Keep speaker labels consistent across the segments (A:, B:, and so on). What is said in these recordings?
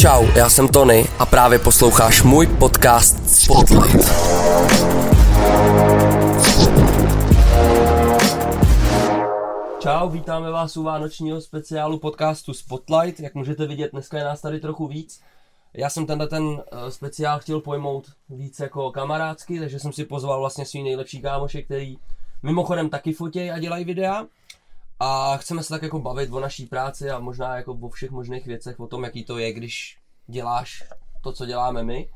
A: Čau, já jsem Tony a právě posloucháš můj podcast Spotlight. Čau, vítáme vás u vánočního speciálu podcastu Spotlight. Jak můžete vidět, dneska je nás tady trochu víc. Já jsem tenhle ten eh, speciál chtěl pojmout víc jako kamarádský, takže jsem si pozval vlastně svý nejlepší kámoše, který mimochodem taky fotějí a dělají videa. A chceme se tak jako bavit o naší práci a možná jako o všech možných věcech, o tom, jaký to je, když děláš to, co děláme my.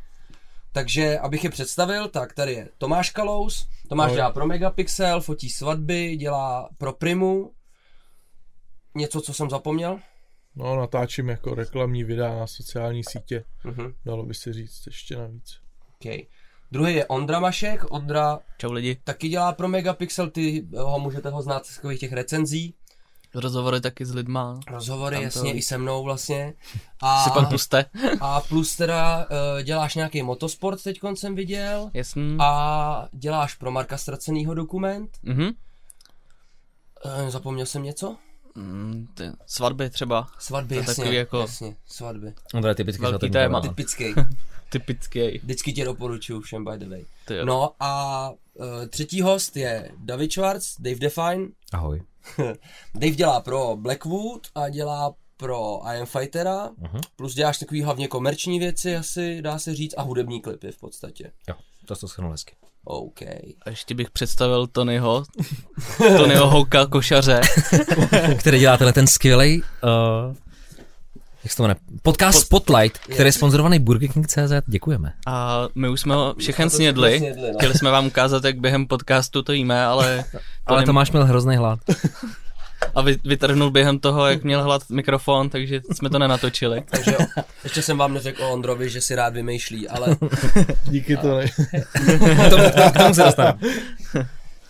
A: Takže, abych je představil, tak tady je Tomáš Kalous. Tomáš
B: Ahoj.
A: dělá pro Megapixel, fotí svatby, dělá pro Primu. Něco, co jsem zapomněl?
B: No, natáčím jako reklamní videa na sociální sítě,
A: Mhm.
B: dalo by se říct ještě navíc.
A: Okay. Druhý je Ondra Mašek. Ondra
C: Čau lidi.
A: taky dělá pro Megapixel, ty ho můžete ho znát z takových těch recenzí.
C: Rozhovory taky s lidma.
A: Rozhovory,
C: Tam to-
A: jasně, i se mnou vlastně. A,
C: Si pak puste.
A: a plus teda uh, děláš nějaký motosport, teď jsem viděl.
C: Jasný.
A: A děláš pro Marka Ztracenýho dokument.
C: Mhm.
A: Uh, zapomněl jsem něco?
C: Mm, ty svatby třeba.
A: Svatby,
C: To
A: jasně,
C: takový jako-
A: jasně, svatby.
D: No to je typicky
C: Velký téma.
D: program.
A: Typický.
C: Typický.
A: Vždycky tě doporučuju všem, by the way. No a uh, třetí host je David Schwartz, Dave Define.
D: Ahoj.
A: Dave dělá pro Blackwood a dělá pro I Am Fightera,
D: Mhm.
A: plus děláš takový hlavně komerční věci, asi dá se říct, a hudební klipy v podstatě.
D: Jo, to to schrnul hezky.
A: OK.
C: A ještě bych představil Tonyho. Tonyho Houka košaře.
D: Který dělá tenhle ten skvělej, uh, jak se to jmenuje, podcast Spotlight, který je sponzorovaný Burger King CZ. Děkujeme.
C: A my už jsme ho všechen
A: to
C: snědli.
A: snědli, no.
C: Chtěli jsme vám ukázat, jak během podcastu to jíme, ale...
D: Ale
C: Tony-
D: Tomáš měl hrozný hlad.
C: A vy, vytrhnul během toho, jak měl hlad mikrofon, takže jsme to nenatočili.
A: Takže ještě jsem vám neřekl o Ondrovi, že si rád vymýšlí, ale
B: Díky to ne.
D: K tomu, k tomu se dostaneme.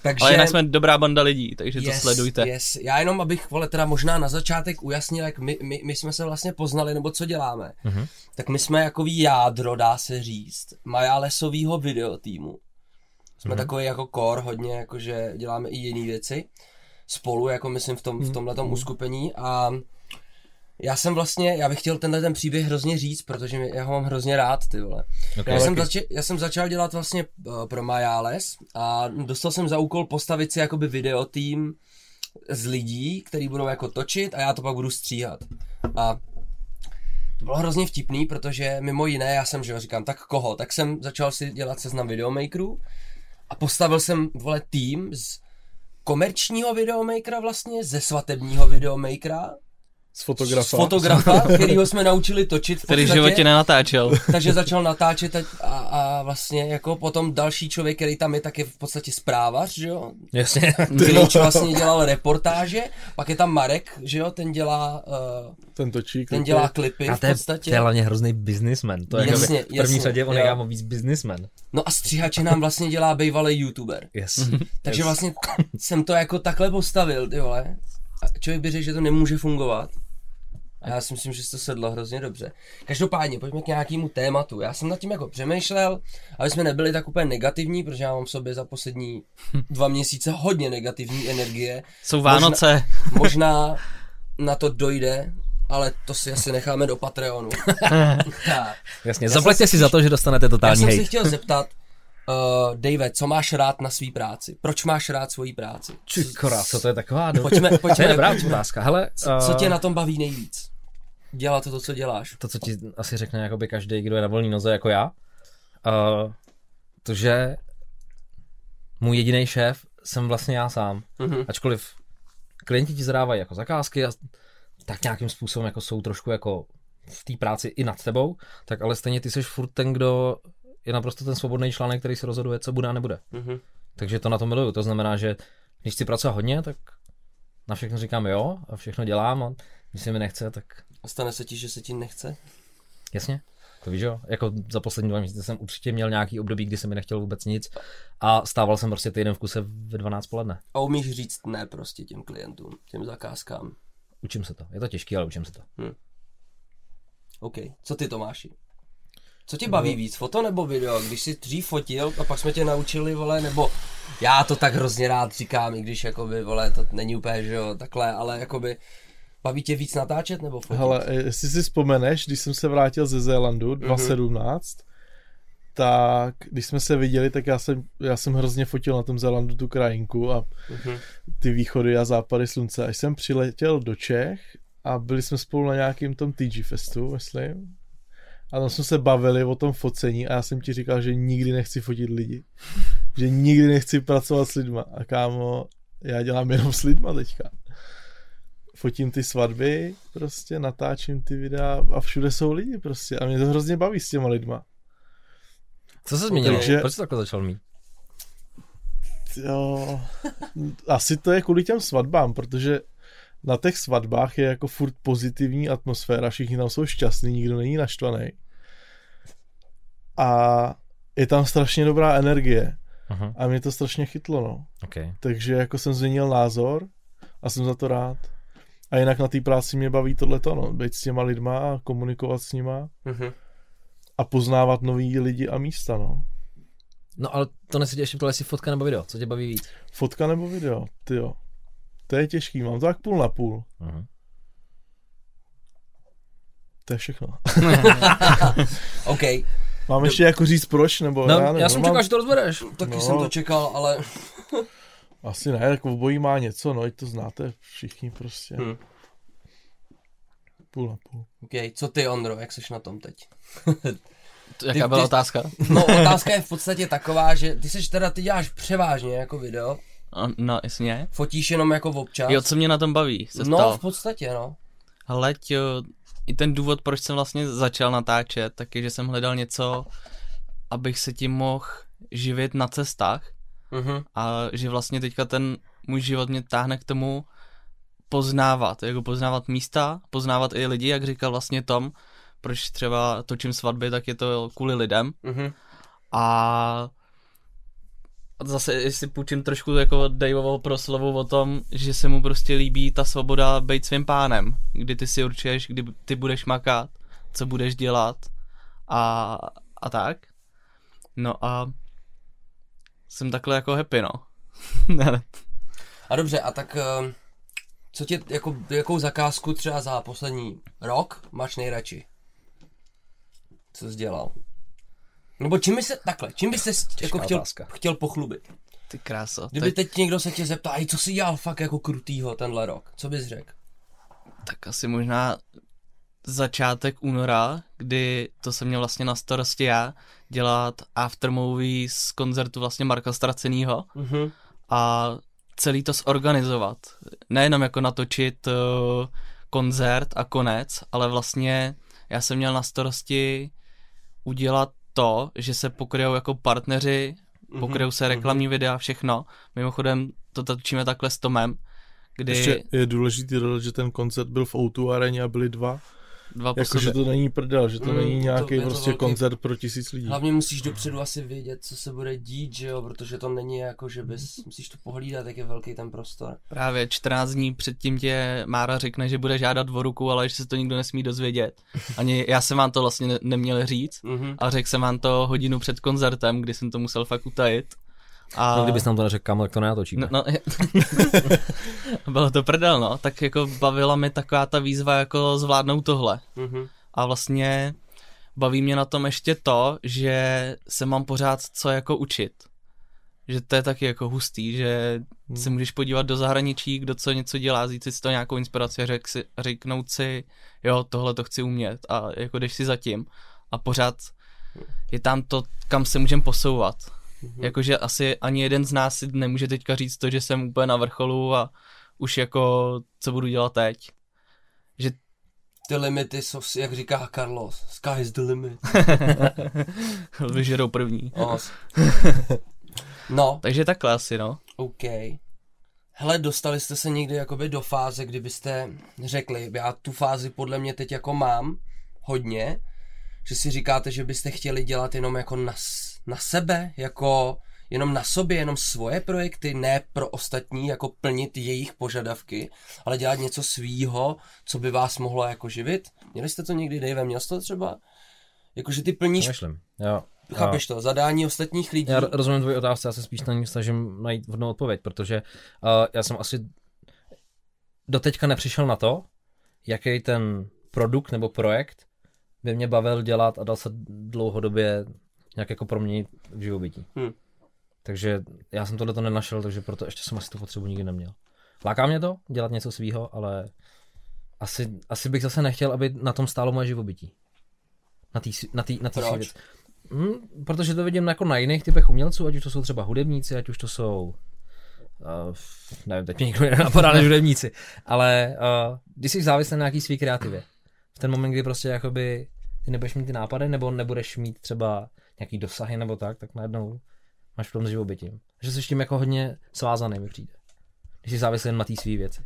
A: Takže...
C: Ale jinak jsme dobrá banda lidí, takže to
A: yes,
C: sledujte.
A: Yes. Já jenom, abych, vole, teda možná na začátek ujasnil, jak my, my, my jsme se vlastně poznali, nebo co děláme.
D: Mhm.
A: Tak my jsme jakový jádro, dá se říct, Majalesovýho videotýmu. Jsme
D: Mhm.
A: takový jako core, hodně, jakože děláme i jiné věci. Spolu, jako myslím v, tom, v tomhletom uskupení a já jsem vlastně, já bych chtěl tenhle ten příběh hrozně říct, protože já ho mám hrozně rád, ty vole.
D: Okay.
A: Já jsem, zači- já jsem začal dělat vlastně uh, pro Majales a dostal jsem za úkol postavit si jakoby videotým z lidí, který budou jako točit a já to pak budu stříhat. A to bylo hrozně vtipný, protože mimo jiné, já jsem, že jo, říkám, tak koho? Tak jsem začal si dělat seznam videomakerů a postavil jsem, vole, tým z komerčního videomakera vlastně, ze svatebního videomakera,
B: Z fotografa.
A: z fotografa, kterýho jsme naučili točit v
C: Který v životě nenatáčel.
A: takže začal natáčet a, a, vlastně jako potom další člověk, který tam je, tak je v podstatě zprávař, že jo?
D: Jasně.
A: Klíč vlastně dělal reportáže, pak je tam Marek, že jo, ten dělá, uh,
B: Ten točí.
A: ten
B: klipy.
A: dělá klipy
D: A
A: v podstatě.
D: to je hlavně hrozný businessman. To je
A: Jasně,
D: jakoby, v první
A: jasně,
D: řadě on je víc businessman.
A: No a stříhače nám vlastně dělá bývalý youtuber.
D: Yes.
A: Takže vlastně jsem to jako takhle postavil, ty vole. A člověk by řekl, že to nemůže fungovat. A já si myslím, že se to sedlo hrozně dobře. Každopádně, pojďme k nějakému tématu. Já jsem nad tím jako přemýšlel, aby jsme nebyli tak úplně negativní, protože já mám v sobě za poslední dva měsíce hodně negativní energie.
C: Jsou Vánoce.
A: Možná na to dojde, ale to si asi necháme do Patreonu. tak.
D: Jasně,
A: Já jsem
D: zaplaťte
A: si
D: si za to, že dostanete
A: Já
D: totální
A: jsem si
D: hejt.
A: chtěl zeptat, uh, Dave, co máš rád na svý práci? Proč máš rád svoji práci?
D: Čukora, co to je taková do...
A: Pojďme,
D: To je
A: pojďme,
D: dobrá
A: pojďme.
D: otázka. Hele,
A: Co
D: eh,
A: tě na tom baví nejvíc? Dělat to, co děláš.
D: to, co ti asi řekne jakoby každý, kdo je na volné noze jako já, uh, to, že můj jediný šéf jsem vlastně já sám.
A: Mhm.
D: Ačkoliv klienti ti zadávají jako zakázky a tak nějakým způsobem jako jsou trošku jako v té práci i nad tebou, tak ale stejně ty jsi furt ten, kdo je naprosto ten svobodný článek, který se rozhoduje, co bude a nebude.
A: Mhm.
D: Takže to na to miluju. To znamená, že když chci pracovat hodně, tak na všechno říkám jo a všechno dělám a když se mi nechce, tak
A: Stane se ti, že se ti nechce?
D: Jasně, to víš jo, jako za poslední dva měsíce jsem určitě měl nějaký období, kdy se mi nechtěl vůbec nic a stával jsem prostě týden v kuse ve 12 poledne.
A: A umíš říct ne prostě těm klientům, těm zakázkám.
D: Učím se to, je to těžký, ale učím se to.
A: OK. Co ty, Tomáši? Co tě baví víc, foto nebo video? Když jsi dřív fotil a pak jsme tě naučili, vole, nebo já to tak hrozně rád říkám, i když jakoby, vole, to není úplně, že jo, takhle, ale jakoby Baví tě víc natáčet nebo fotit?
B: Hele, jestli si vzpomeneš, když jsem se vrátil ze Zélandu 2017, tak když jsme se viděli, tak já jsem, já jsem hrozně fotil na tom Zélandu tu krajinku a
A: Mhm.
B: ty východy a západy slunce. Až jsem přiletěl do Čech a byli jsme spolu na nějakým tom TG Festu, myslím. A tam jsme se bavili o tom focení a já jsem ti říkal, že nikdy nechci fotit lidi. Že nikdy nechci pracovat s lidma. A kámo, já dělám jenom s lidma teďka. Fotím ty svatby, prostě natáčím ty videa a všude jsou lidi prostě. A mě to hrozně baví s těma lidma.
D: Co se změnilo?
B: Takže-
D: Proč jsi takhle začal mít?
B: Jo, asi to je kvůli těm svatbám, protože na těch svatbách je jako furt pozitivní atmosféra, všichni tam jsou šťastní, nikdo není naštvaný. A je tam strašně dobrá energie
D: Aha,
B: a mě to strašně chytlo, no.
D: okay.
B: Takže jako jsem změnil názor a jsem za to rád. A jinak na té práci mě baví tohleto, no, být s těma lidma a komunikovat s nima
A: Mhm.
B: a poznávat nový lidi a místa, no.
D: No ale to nesedí ještě tohle jestli fotka nebo video, co tě baví víc?
B: Fotka nebo video, ty jo. To je těžký, mám to tak půl na půl.
D: Aha.
B: To je všechno.
A: OK,
B: Mám ještě jako říct proč, nebo
D: No,
B: já,
D: já,
B: nevím,
D: jsem
B: mám-
D: čekal, že to rozbereš.
A: taky
B: No.
A: jsem to čekal, ale
B: Asi ne, jako obojí má něco, no, to znáte všichni prostě.
A: Hm.
B: Půl na půl.
A: OK, co ty Ondro, jak seš na tom teď?
C: To, jaká
A: Ty-
C: byla
A: ty-
C: otázka?
A: No otázka je v podstatě taková, že ty seš teda, ty děláš převážně jako video,
C: A, No, jasně.
A: fotíš jenom jako občas.
C: Jo, co mě na tom baví, se
A: no
C: ptal.
A: v podstatě, no.
C: Ale jo, i ten důvod, proč jsem vlastně začal natáčet, tak je, že jsem hledal něco, abych se tím mohl živit na cestách
A: Mhm.
C: a že vlastně teďka ten můj život mě táhne k tomu poznávat, jako poznávat místa, poznávat i lidi, jak říkal vlastně Tom, proč třeba točím svatby, tak je to kvůli lidem
A: Mhm.
C: a a zase, jestli půjčím trošku jako Daveovo proslovu o tom, že se mu prostě líbí ta svoboda být svým pánem, kdy ty si určuješ, kdy ty budeš makat, co budeš dělat a, a tak. No a jsem takhle jako happy, no.
A: A dobře, a tak eh, co tě, jako, jakou zakázku třeba za poslední rok máš nejradši? Co jsi dělal? Nebo čím by se, takhle, čím by se jako chtěl,
D: otázka.
A: chtěl pochlubit?
C: ty kráso.
A: Kdyby
C: Tak,
A: teď někdo se tě zeptal, "Ej, co jsi dělal fakt jako krutýho tenhle rok? Co bys řekl?
C: tak asi možná začátek února, kdy to jsem měl vlastně na starosti já, dělat aftermovie z koncertu vlastně Marka Stracenýho
A: Mhm.
C: a celý to zorganizovat. Nejenom jako natočit uh, koncert a konec, ale vlastně já jsem měl na starosti udělat to, že se pokryjou jako partneři, pokryjou se reklamní videa, všechno. Mimochodem to točíme takhle s Tomem, kdy
B: Ještě je důležitý dodat, že ten koncert byl v O2 areně a byli dva.
C: Dva po
B: Jako, že
C: sobě.
B: to není prdel, že to
A: Mm,
B: není
A: to-
B: nějaký
A: to
B: prostě
A: velký-
B: koncert pro tisíc lidí.
A: Hlavně musíš dopředu asi vědět, co se bude dít, že jo, protože to není jako, že bys, musíš to pohlídat, jak je velký ten prostor.
C: Právě 14 dní předtím tě Mára řekne, že bude žádat o ruku, ale že se to nikdo nesmí dozvědět. Ani já jsem vám to vlastně ne- neměl říct
A: Mhm.
C: a řekl jsem vám to hodinu před koncertem, kdy jsem to musel fakt utajit. A...
D: No, kdybys nám to neřekl, kam, tak to nenatočíme.
C: No, no, bylo to prdel, no. Tak jako bavila mi taková ta výzva jako zvládnout tohle.
A: Mhm.
C: A vlastně baví mě na tom ještě to, že se mám pořád co jako učit. Že to je taky jako hustý, že se můžeš podívat do zahraničí, kdo co něco dělá, zjít si z toho nějakou inspiraci a řek si, řeknout si, jo, tohle to chci umět a jako jdeš si zatím a pořád je tam to, kam se můžeme posouvat. Jakože asi ani jeden z nás si nemůže teďka říct to, že jsem úplně na vrcholu a už jako co budu dělat teď. Že
A: Ty limity jsou, jak říká Carlos, sky is the limit.
C: vyžerou první.
A: No,
C: Takže takhle asi, no.
A: OK. Hele, dostali jste se někdy jakoby do fáze, kdybyste řekli, já tu fázi podle mě teď jako mám hodně, že si říkáte, že byste chtěli dělat jenom jako na, na sebe, jako jenom na sobě, jenom svoje projekty, ne pro ostatní, jako plnit jejich požadavky, ale dělat něco svýho, co by vás mohlo jako živit. Měli jste to někdy, Dave, měl jsi to třeba? Jakože ty plníš,
D: Přemýšlím. Jo.
A: chápeš to, zadání ostatních lidí.
D: Já rozumím tvoji otázce, já se spíš na ní snažím najít vhodnou odpověď, protože uh, já jsem asi doteďka nepřišel na to, jaký ten produkt nebo projekt by mě bavil dělat a dal se dlouhodobě nějak jako proměnit v živobytí.
A: Hm.
D: Takže já jsem tohle to nenašel, takže proto ještě jsem asi tu potřebu nikdy neměl. Láká mě to, dělat něco svýho, ale asi, asi bych zase nechtěl, aby na tom stálo moje živobytí. Na té na tý, na tý věc. Hm, protože to vidím jako na jiných typech umělců, ať už to jsou třeba hudebníci, ať už to jsou Uh, nevím, teď mě nikdo nenapadá než hudebníci, ale uh, když jsi závislý na nějaký svý kreativě, v ten moment, kdy prostě jakoby ty nebudeš mít ty nápady, nebo nebudeš mít třeba nějaký dosahy nebo tak, tak najednou máš problém s živobytím. Že jsi s tím jako hodně svázaný mi přijde. Když jsi závislý jen na té svý věci.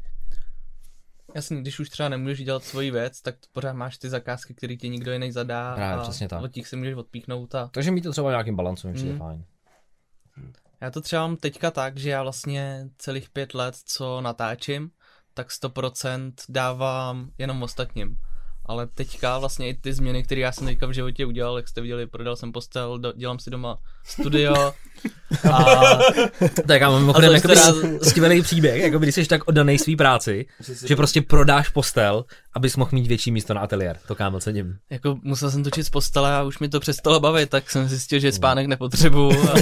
C: Jasně, když už třeba nemůžeš dělat svoji věc, tak pořád máš ty zakázky, které ti nikdo jiný zadá
D: Právě,
C: a
D: přesně tak.
C: od těch si můžeš odpíchnout a
D: Takže mít to třeba nějakým balancem mi přijde
C: Mm.
D: fajn.
C: Já to třeba mám teďka tak, že já vlastně celých pět let, co natáčím, tak 100% dávám jenom ostatním. Ale teďka vlastně i ty změny, které já jsem teďka v životě udělal, jak jste viděli, prodal jsem postel, do, dělám si doma studio a
D: Tak já mám mimochodem jakoby
C: teda-
D: skvělý příběh, jako když jsi tak oddaný svý práci,
A: Že
D: prostě prodáš postel, abys mohl mít větší místo na ateliér. To kámo cením.
C: jako musel jsem točit z postele a už mi to přestalo bavit, tak jsem zjistil, že spánek nepotřebuju a,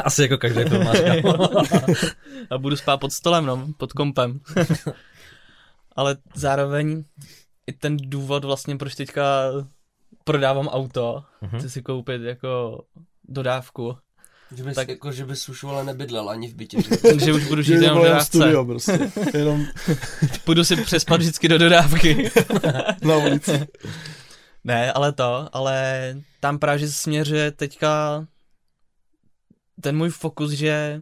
D: Asi jako každý filmář.
C: a budu spát pod stolem, no, pod kompem. Ale zároveň i ten důvod vlastně, proč teďka prodávám auto,
D: Mhm.
C: chci si koupit jako dodávku,
A: Že bys,
C: Tak-
A: jako, že bys už vole nebydlel ani v bytě. Že?
C: takže už budu žít
B: Že
C: jenom v dodávce.
B: studio prostě. Jenom
C: Půjdu si přespat vždycky do dodávky.
B: na ulici.
C: ne, ale to, ale tam právě že směřuje teďka ten můj fokus, že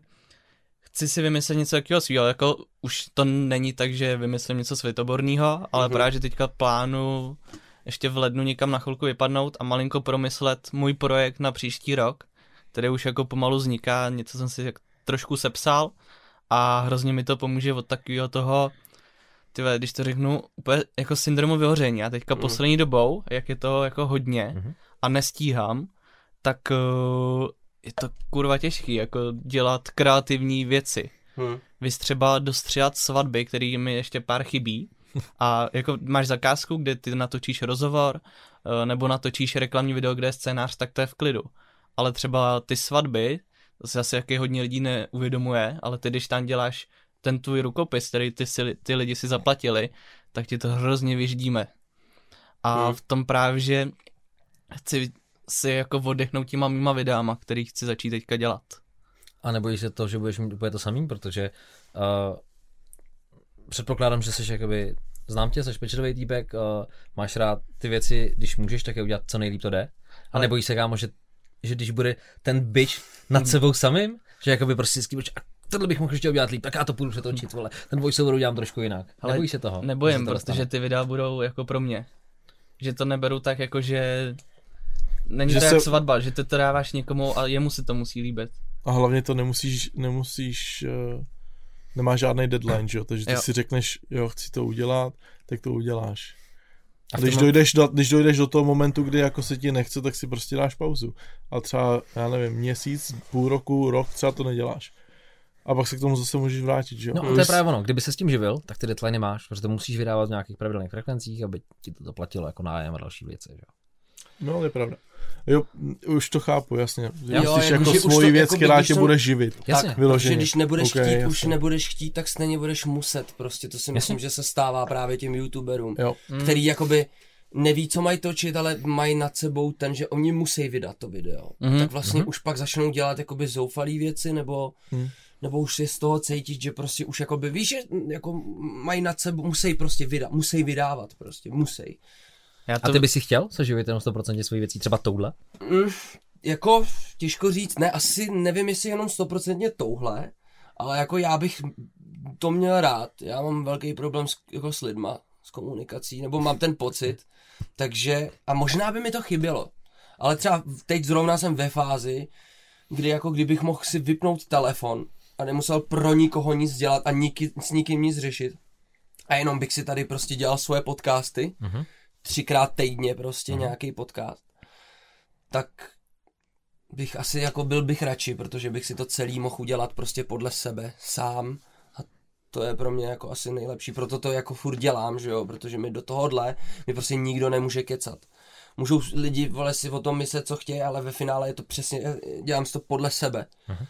C: chci si vymyslet něco takového svého, jako už to není tak, že vymyslím něco světoborného, ale
A: Mhm.
C: právě, že teďka plánu ještě v lednu někam na chvilku vypadnout a malinko promyslet můj projekt na příští rok, který už jako pomalu vzniká, něco jsem si jak trošku sepsal a hrozně mi to pomůže od takového toho, ty vole, když to řeknu, úplně jako syndromu vyhoření. A teďka
A: Mhm.
C: poslední dobou, jak je to jako hodně
D: Mhm.
C: a nestíhám, tak uh, je to kurva těžký, jako dělat kreativní věci.
A: Hm.
C: Vys třeba dostřihat svatby, který mi ještě pár chybí. A jako máš zakázku, kde ty natočíš rozhovor, eh, nebo natočíš reklamní video, kde je scénář, tak to je v klidu. Ale třeba ty svatby, asi jaký hodně lidí neuvědomuje, ale ty když tam děláš ten tvůj rukopis, který ty, si, ty lidi si zaplatili, tak ti to hrozně vyždíme. A
A: Hmm.
C: v tom právě, že chci si jako oddechnout těma mýma videama, který chci začít teďka dělat.
D: A nebojíš se to, že budeš mít úplně to samý, protože uh, předpokládám, že jsi jakoby, znám tě, jsi pečetový týpek, uh, máš rád ty věci, když můžeš, tak je udělat co nejlíp to jde. A
C: Ale-
D: nebojíš se, kámo, že, že když bude ten bitch nad sebou samým, že jakoby prostě vždycky a tohle bych mohl ještě udělat líp, tak já to půjdu přetočit, vole. Ten voiceover udělám trošku jinak.
C: Ale
D: Nebojíš se toho?
C: Nebojím,
D: to
C: protože ty videa budou jako pro mě. Že to neberu tak jako, že není
B: Že
C: to jak
B: se-
C: svatba, že ty to dáváš někomu a jemu se to musí líbit.
B: A hlavně to nemusíš, nemusíš, uh, nemáš žádný deadline, že jo? Takže ty
C: Jo.
B: si řekneš, jo, chci to udělat, tak to uděláš.
D: A
B: když
D: tom-
B: dojdeš, do, když dojdeš do toho momentu, kdy jako se ti nechce, tak si prostě dáš pauzu. A třeba, já nevím, měsíc, půl roku, rok, třeba to neděláš. A pak se k tomu zase můžeš vrátit, že jo?
D: No a to je právě ono, kdyby se s tím živil, tak ty deadline máš, protože to musíš vydávat v nějakých pravidelných frekvencích, aby ti to zaplatilo jako nájem a další věci. Že? jo.
B: No, to je pravda. Jo, už to chápu, jasně.
A: Jo,
B: myslíš
A: jako,
B: jako svoji
A: to-
B: věc,
A: jako
B: která tě
A: to-
B: bude živit.
D: Jasně.
A: Tak,
B: Vyloženě.
A: protože když nebudeš
B: Ok,
A: chtít,
B: jasně.
A: už nebudeš chtít, tak stejně budeš muset. Prostě to si myslím, že se stává právě těm youtuberům,
B: Jo.
C: Mm.
A: který jakoby neví, co mají točit, ale mají nad sebou ten, že oni musí vydat to video.
C: Mhm,
A: Tak vlastně už pak začnou dělat jakoby zoufalý věci, nebo,
B: Mhm.
A: nebo už si z toho cítit, že prostě už jakoby, víš, že jako mají nad sebou, musí prostě vydat, musí vydávat prostě, musí.
C: Já to,
D: A ty bys si chtěl se živit jenom 100% svojí věcí, třeba touhle?
A: Mm, jako těžko říct, ne, asi nevím, jestli jenom stoprocentně touhle, ale jako já bych to měl rád. Já mám velký problém s, jako s lidma, s komunikací, nebo mám ten pocit, takže, a možná by mi to chybělo, ale třeba teď zrovna jsem ve fázi, kdy jako kdybych mohl si vypnout telefon a nemusel pro nikoho nic dělat a niky, s nikým nic řešit. A jenom bych si tady prostě dělal svoje podcasty,
D: Mhm.
A: Třikrát týdně prostě
D: Mhm.
A: nějaký podcast, tak bych asi jako byl bych radši, protože bych si to celý mohl udělat prostě podle sebe, sám a to je pro mě jako asi nejlepší, proto to jako furt dělám, že jo, protože mi do tohohle mi prostě nikdo nemůže kecat. Můžou lidi vole si o tom myslet, co chtějí, ale ve finále je to přesně, dělám si to podle sebe.
D: Mhm.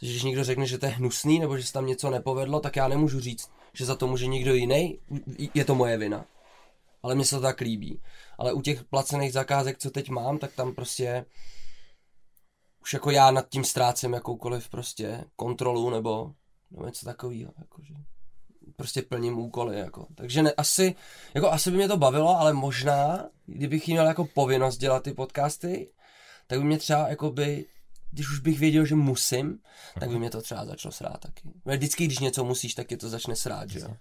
A: Takže když někdo řekne, že to je hnusný, nebo že se tam něco nepovedlo, tak já nemůžu říct, že za to může někdo jiný, je to moje vina. Ale mně se to tak líbí. Ale u těch placených zakázek, co teď mám, tak tam prostě už jako já nad tím ztrácím jakoukoliv prostě kontrolu nebo, nebo něco takového. Jakože prostě plním úkoly. Jako. Takže ne, asi, jako asi by mě to bavilo, ale možná, kdybych měl jako povinnost dělat ty podcasty, tak by mě třeba jakoby když už bych věděl, že musím, tak by mě to třeba začalo srát taky. Vždycky, když něco musíš, tak je to začne srát, že jo.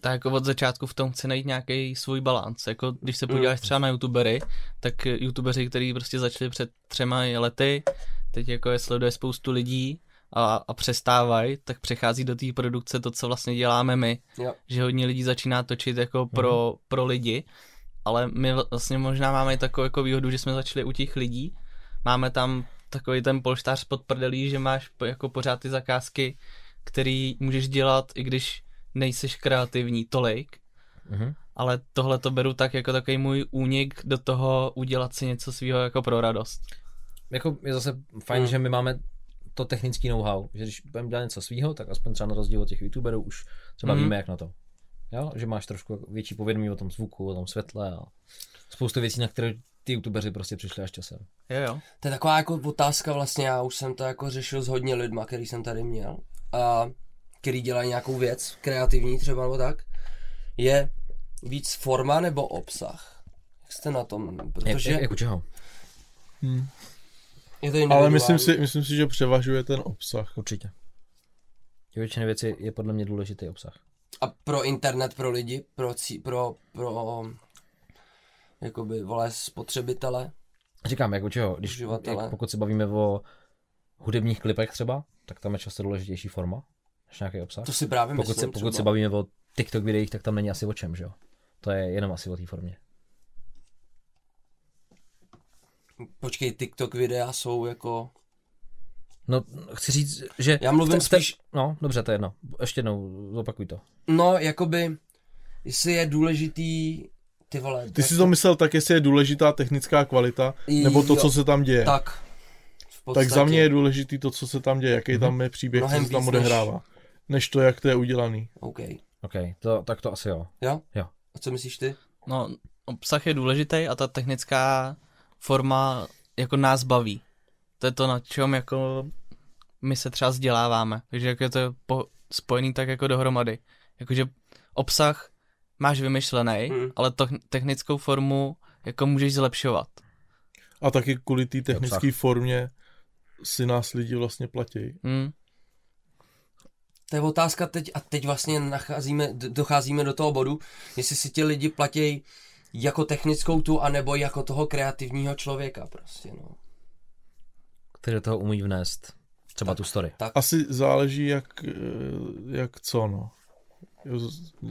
C: Tak jako od začátku v tom chci najít nějaký svůj balans. Jako když se podíváš třeba na youtubery, tak youtubeři, kteří prostě začali před třema lety, teď jako je sleduje spoustu lidí a, a přestávají, tak přechází do té produkce to, co vlastně děláme my.
A: Jo.
C: Že hodně lidí začíná točit jako pro, pro lidi, ale my vlastně možná máme takovou jako výhodu, že jsme začali u těch lidí, máme tam takový ten polštář pod prdelí, že máš jako pořád ty zakázky, který můžeš dělat, i když nejseš kreativní tolik,
D: Mhm.
C: ale tohle to beru tak jako takový můj únik do toho udělat si něco svého jako pro radost.
D: Jako je zase fajn,
A: Mm.
D: že my máme to technický know-how, že když budeme dělat něco svýho, tak aspoň třeba na rozdíl od těch youtuberů už třeba
C: Mhm.
D: víme, jak na to. Jo? Že máš trošku větší povědomí o tom zvuku, o tom světle a spoustu věcí, na které ty youtubeři prostě přišli až časem.
C: Jo, jo.
A: To je taková jako otázka vlastně, já už jsem to jako řešil s hodně lidma, který jsem tady měl, a který dělají nějakou věc, kreativní třeba nebo tak, je víc forma nebo obsah? Jak jste na tom? Protože
D: Jak, jak, jak u čeho?
A: je to
B: Ale myslím si, myslím si, že převažuje ten obsah.
D: Určitě. Je většině věci je podle mě důležitý obsah.
A: A pro internet, pro lidi, pro, cí, pro, pro jakoby, vole, spotřebitele.
D: Říkám, jak u čeho? Když,
A: Uživatele.
D: jak, pokud se bavíme o hudebních klipech třeba, tak tam je často důležitější forma než nějaký obsah.
A: To si právě
D: pokud
A: myslím
D: se, pokud se
A: třeba.
D: bavíme o TikTok videích, tak tam není asi o čem, že jo? To je jenom asi o té formě.
A: Počkej, TikTok videa jsou jako...
D: No, chci říct, že...
A: Já mluvím
D: te-
A: spíš-
D: No, dobře, to je jedno. Ještě jednou, zopakuj to.
A: No, jakoby, jestli je důležitý, ty vole...
B: Ty jsi to myslel tak, jestli je důležitá technická kvalita, nebo to,
A: Jo.
B: co se tam děje.
A: Tak.
B: Tak za mě je důležitý to, co se tam děje, jaký tam je příběh,
A: Mnohem
B: co se tam
A: než-
B: odehrává. Než to, jak to je udělaný.
A: OK.
D: OK, to, tak to asi jo.
A: Jo?
D: Jo.
A: A co myslíš ty?
C: No, obsah je důležitý a ta technická forma jako nás baví. To je to, na čem jako my se třeba vzděláváme. Takže jako je to po, spojený tak jako dohromady. Jakože obsah máš vymyšlený,
A: Hmm.
C: ale to, technickou formu jako můžeš zlepšovat.
B: A taky kvůli té technické formě si nás lidi vlastně platí.
C: Hmm.
A: To je otázka teď a teď vlastně nacházíme, docházíme do toho bodu, jestli si ti lidi platí jako technickou tu, anebo jako toho kreativního člověka prostě, no.
D: Který do toho umí vnést třeba tu story.
B: Asi záleží, jak, eh, jak co, no.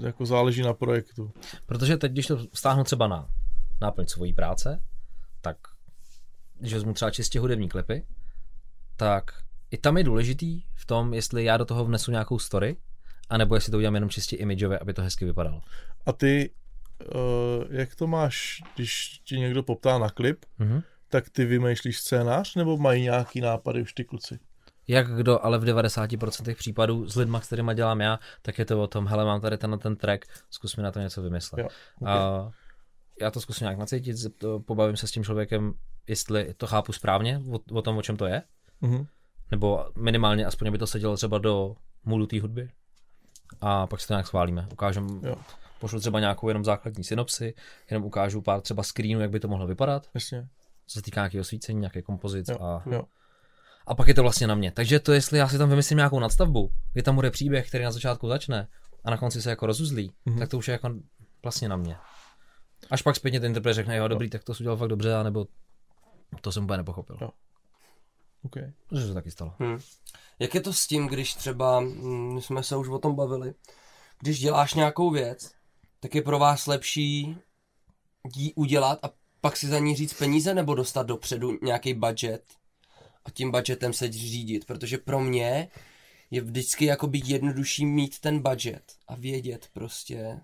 B: Jako záleží na projektu.
D: Protože teď, když to stáhnu třeba na náplň svojí práce, tak když vezmu třeba čistě hudební klipy, tak i tam je důležitý v tom, jestli já do toho vnesu nějakou story, anebo jestli to udělám jenom čistě imageově, aby to hezky vypadalo.
B: A ty, uh, jak to máš, když ti někdo poptá na klip,
D: Mhm.
B: tak ty vymýšlíš scénář, nebo mají nějaký nápady už ty kluci?
D: Jak kdo, ale v 90% případů s lidma, s kterýma dělám já, tak je to o tom, hele, mám tady tenhle ten track, zkus mi na to něco vymyslet.
B: Jo, ok.
D: A já to zkusím nějak nacítit, pobavím se s tím člověkem, jestli to chápu správně, o, o tom, o čem to je,
B: Mhm.
D: Nebo minimálně aspoň, aby to sedělo třeba do můdu té hudby. A pak si to nějak schválíme. Ukážem,
B: Jo.
D: pošlu třeba nějakou jenom základní synopsi, jenom ukážu pár třeba screenů, jak by to mohlo vypadat,
B: Jasně.
D: co se týká nějakého osvícení, nějaký kompozic
B: Jo,
D: a,
B: jo.
D: a pak je to vlastně na mě. Takže to, jestli já si tam vymyslím nějakou nadstavbu, kdy tam bude příběh, který na začátku začne a na konci se jako rozuzlí,
B: Mhm.
D: tak to už je jako vlastně na mě. Až pak zpětně ten interpret řekne, jo, dobrý, tak to jsi udělal fakt dobře, anebo to jsem úplně nepochopil.
B: Jo. OK.
D: Protože se to taky stalo.
A: Hmm. Jak je to s tím, když třeba, mm, my jsme se už o tom bavili, když děláš nějakou věc, tak je pro vás lepší ji udělat a pak si za ní říct peníze nebo dostat dopředu nějaký budget a tím budgetem se řídit, protože pro mě je vždycky jakoby jednodušší mít ten budget a vědět prostě.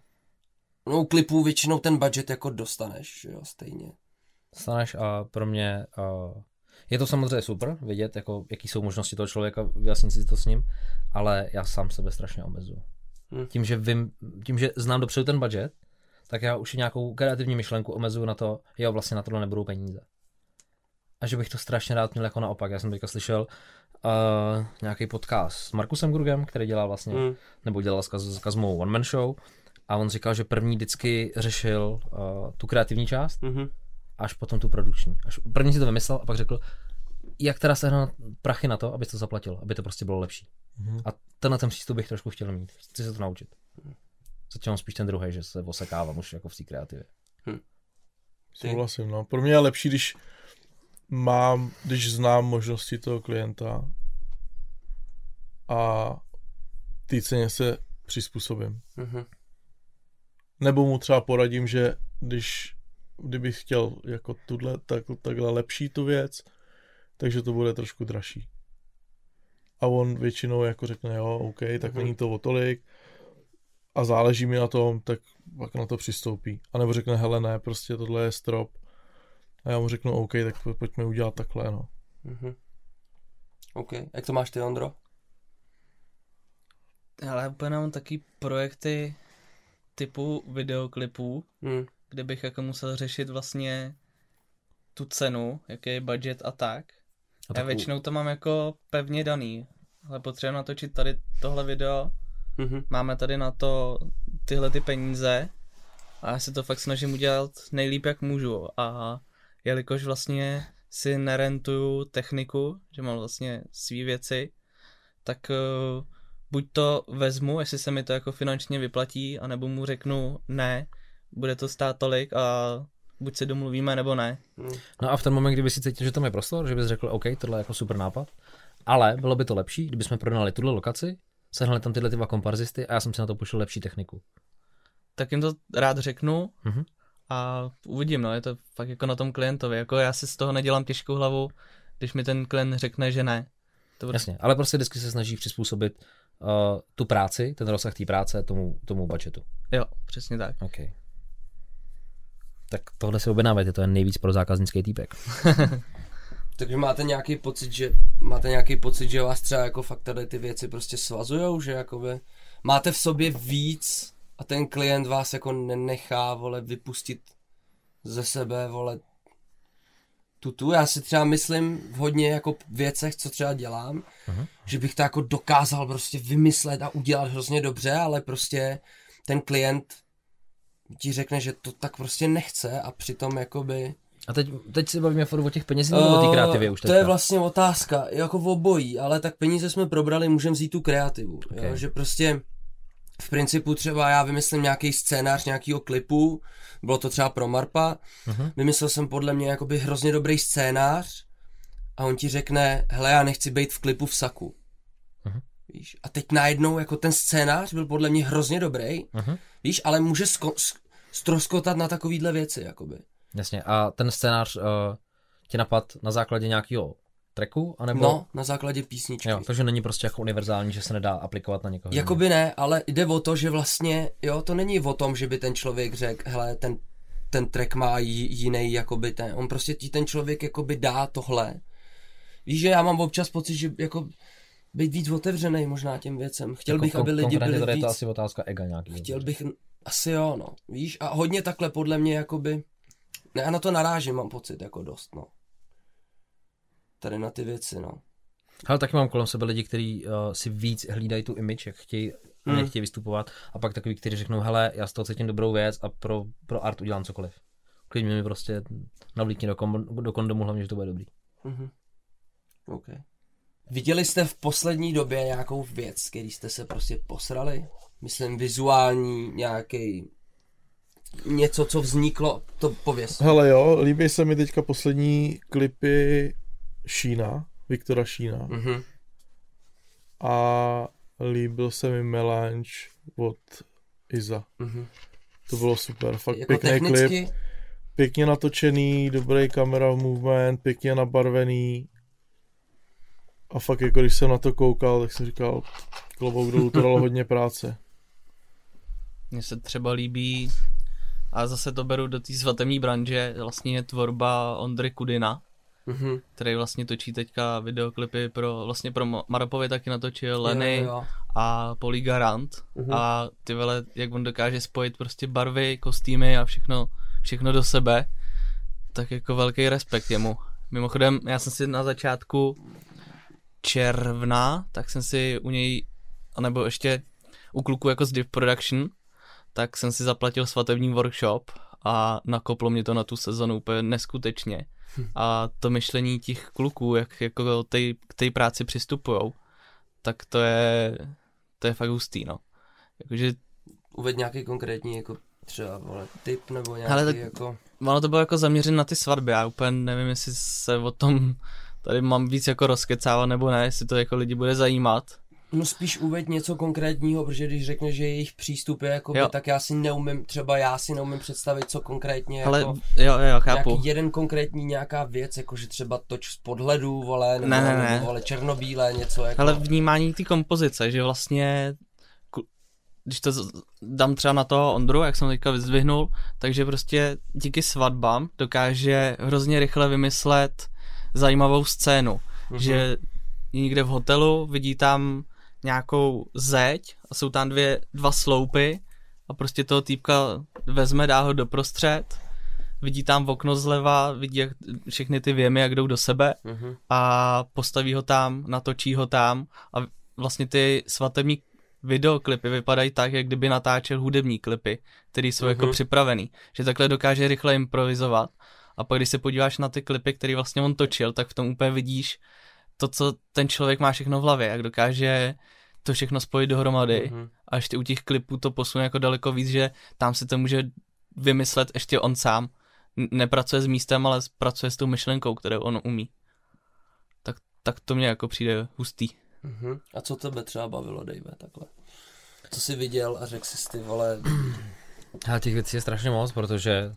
A: No u klipů většinou ten budget jako dostaneš, jo, stejně.
D: staneš a pro mě uh, je to samozřejmě super vidět, jako, jaký jsou možnosti toho člověka, vyjasnit si to s ním, ale já sám sebe strašně omezuju.
A: Hm.
D: Tím, že vím, tím, že znám dopředu ten budget, tak já už nějakou kreativní myšlenku omezuju na to, jo, vlastně na tohle nebudou peníze. A že bych to strašně rád měl jako naopak. Já jsem teďka slyšel uh, nějaký podcast s Markusem Grugem, který dělá vlastně,
A: Hm.
D: nebo dělal s, Kaz, s Kazmou One Man Show. A on říkal, že první vždycky řešil uh, tu kreativní část,
A: Mhm.
D: Až potom tu produkční. Až první si to vymyslel a pak řekl, jak teda sehnat prachy na to, aby to zaplatil, aby to prostě bylo lepší.
B: Mhm.
D: A tenhle ten přístup bych trošku chtěl mít. Chci se to naučit. Zatím mám spíš ten druhý, že se osekávám už jako v té kreativě.
A: Ty.
B: Souhlasím, no. Pro mě je lepší, když mám, když znám možnosti toho klienta a ty ceně se přizpůsobím.
A: Mhm.
B: Nebo mu třeba poradím, že když, kdybych chtěl jako tuhle, tak, takhle lepší tu věc, takže to bude trošku dražší. A on většinou jako řekne, jo, OK, tak
A: Mhm.
B: není to o tolik a záleží mi na tom, tak pak na to přistoupí. A nebo řekne, hele ne, prostě tohle je strop. A já mu řeknu, OK, tak po- pojďme udělat takhle, no.
A: Mhm. OK. Jak to máš ty, Ondro?
C: Ale úplně mám taky projekty typu videoklipů,
A: Hm.
C: Kde bych jako musel řešit vlastně tu cenu, jaký je budget a tak.
D: A
C: Já většinou to mám jako pevně daný, ale potřebujeme natočit tady tohle video,
A: Mhm.
C: máme tady na to tyhle ty peníze a já se to fakt snažím udělat nejlíp jak můžu a jelikož vlastně si nerentuju techniku, že mám vlastně svý věci, tak uh, buď to vezmu, jestli se mi to jako finančně vyplatí, anebo mu řeknu ne, bude to stát tolik a buď se domluvíme nebo ne.
A: Hm.
D: No a v ten moment, kdyby si cítil, že tam je prostor, že bys řekl, OK, tohle je jako super nápad, ale bylo by to lepší, kdyby jsme prodali tuhle lokaci, sehnali tam tyhle ty dva komparzisty a já jsem si na to pošel lepší techniku.
C: Tak jim to rád řeknu
D: Mhm.
C: a uvidím, no, je to fakt jako na tom klientovi, jako já si z toho nedělám těžkou hlavu, když mi ten klient řekne, že ne. To prostě
D: Jasně, ale prostě vždycky se snaží přizpůsobit uh, tu práci, ten rozsah té práce tomu, tomu budgetu.
C: Jo, přesně tak.
D: OK. Tak tohle si objednávajte, to je nejvíc pro zákaznický týpek.
A: Takže máte nějaký pocit, že máte nějaký pocit, že vás třeba jako fakt tady ty věci prostě svazujou, že jakoby máte v sobě víc a ten klient vás jako nenechá, vole, vypustit ze sebe, vole, tutu. Já si třeba myslím v hodně jako věcech, co třeba dělám,
D: Mhm.
A: že bych to jako dokázal prostě vymyslet a udělat hrozně dobře, ale prostě ten klient ti řekne, že to tak prostě nechce a přitom jakoby
D: A teď, teď si bavíme furt o těch penězích nebo o té kreativě už
A: to
D: teďka?
A: je vlastně otázka, jako v obojí, ale tak peníze jsme probrali, můžeme vzít tu kreativu. Okay. Jo, že prostě v principu třeba já vymyslím nějaký scénář nějakého klipu, bylo to třeba pro Marpa,
D: Mhm.
A: vymyslel jsem podle mě jakoby hrozně dobrý scénář a on ti řekne, hele já nechci být v klipu v saku.
D: Mhm.
A: Víš? A teď najednou jako ten scénář byl podle mě hrozně dobrý,
D: Mhm.
A: víš, ale může sko- stroskotat na takovýhle věci, jakoby.
D: Jasně, a ten scénář uh, tě napad na základě nějakého tracku, anebo...
A: No, na základě písničky.
D: Jo, takže není prostě jako univerzální, že se nedá aplikovat na někoho.
A: Jakoby ne, ale jde o to, že vlastně, jo, to není o tom, že by ten člověk řekl, hele, ten, ten track má jiný, jakoby ten, on prostě ti ten člověk jakoby dá tohle. Víš, že já mám občas pocit, že jako být víc otevřený možná těm věcem. Chtěl
D: Jako
A: bych, aby lidi byli
D: tady je
A: víc,
D: to asi otázka ega nějaký.
A: chtěl bych, asi jo, no, víš, a hodně takhle podle mě jakoby, ne, já na to narážím, mám pocit, jako dost, no. Tady na ty věci, no.
D: Ale taky mám kolem sebe lidi, kteří uh, si víc hlídají tu image, jak chtějí,
A: Hmm.
D: nechtějí vystupovat. A pak takový, kteří řeknou, hele, já z toho cítím dobrou věc a pro, pro art udělám cokoliv. Klidně mi prostě navlíkni do, kom, do kondomu, hlavně, že to bude dobrý.
A: Mhm. OK. Viděli jste v poslední době nějakou věc, který jste se prostě posrali? Myslím vizuální, nějaký něco, co vzniklo, to pověs.
B: Hele jo, líbí se mi teďka poslední klipy Šína, Viktora Šína.
A: Mhm.
B: A líbil se mi Melange od Iza.
A: Mhm.
B: To bylo super, fakt
A: Jako
B: pěkný klip.
A: technicky,
B: Pěkně natočený, dobrý kamera movement, pěkně nabarvený. A fakt jako když jsem na to koukal, tak jsem říkal, klobouk dolů to dalo hodně práce.
C: Mně se třeba líbí, a zase to beru do té svatební branže, vlastně je tvorba Ondry Kudina,
A: Mhm.
C: který vlastně točí teďka videoklipy pro, vlastně pro Ma- Marapovi taky natočil Lenny
A: Jo, jo.
C: a Poli Garant
A: Mhm.
C: a ty vele, jak on dokáže spojit prostě barvy, kostýmy a všechno, všechno do sebe, tak jako velký respekt jemu. Mimochodem, já jsem si na začátku června, tak jsem si u něj, anebo ještě u kluku jako z Div Production, tak jsem si zaplatil svatební workshop a nakoplo mě to na tu sezonu úplně neskutečně. A to myšlení těch kluků, jak jako tej, k té práci přistupujou, tak to je, to je fakt hustý, no. Jakože,
A: Uveď nějaký konkrétní jako třeba vole, tip nebo nějaký
C: Ale tak-
A: jako...
C: ono to bylo jako zaměřen na ty svatby, já úplně nevím, jestli se o tom tady mám víc jako rozkecávat nebo ne, jestli to jako lidi bude zajímat.
A: No spíš uveď něco konkrétního, protože když řekneš, že jejich přístup je jako tak já si neumím, třeba já si neumím představit, co konkrétně
C: Ale
A: jako...
C: jo, jo, chápu.
A: Nějaký jeden konkrétní nějaká věc, jako že třeba toč z podhledu, vole, nebo,
C: Ne, ne, ne.
A: nebo vole, černobílé, něco jako...
C: Ale vnímání ty kompozice, že vlastně, když to dám třeba na toho Ondru, jak jsem teďka vyzdvihnul, takže prostě díky svatbám dokáže hrozně rychle vymyslet zajímavou scénu,
A: Mhm.
C: že je někde v hotelu, vidí tam nějakou zeď a jsou tam dvě, dva sloupy a prostě toho týpka vezme, dá ho doprostřed, vidí tam v okno zleva, vidí jak všechny ty věmy, jak jdou do sebe
A: Mhm.
C: a postaví ho tam, natočí ho tam a vlastně ty svatební videoklipy vypadají tak, jak kdyby natáčel hudební klipy, které jsou jako
A: Mhm.
C: připravený, že takhle dokáže rychle improvizovat a pak když se podíváš na ty klipy, které vlastně on točil, tak v tom úplně vidíš to, co ten člověk má všechno v hlavě, jak dokáže to všechno spojit dohromady
A: Mhm.
C: a ještě u těch klipů to posune jako daleko víc, že tam si to může vymyslet ještě on sám. Nepracuje s místem, ale pracuje s tou myšlenkou, kterou on umí. Tak, tak to mě jako přijde hustý.
A: Mhm. A co tebe třeba bavilo, Dave, takhle? Co jsi viděl a řekl jsi ty, vole,
D: Ale těch věcí je strašně moc, protože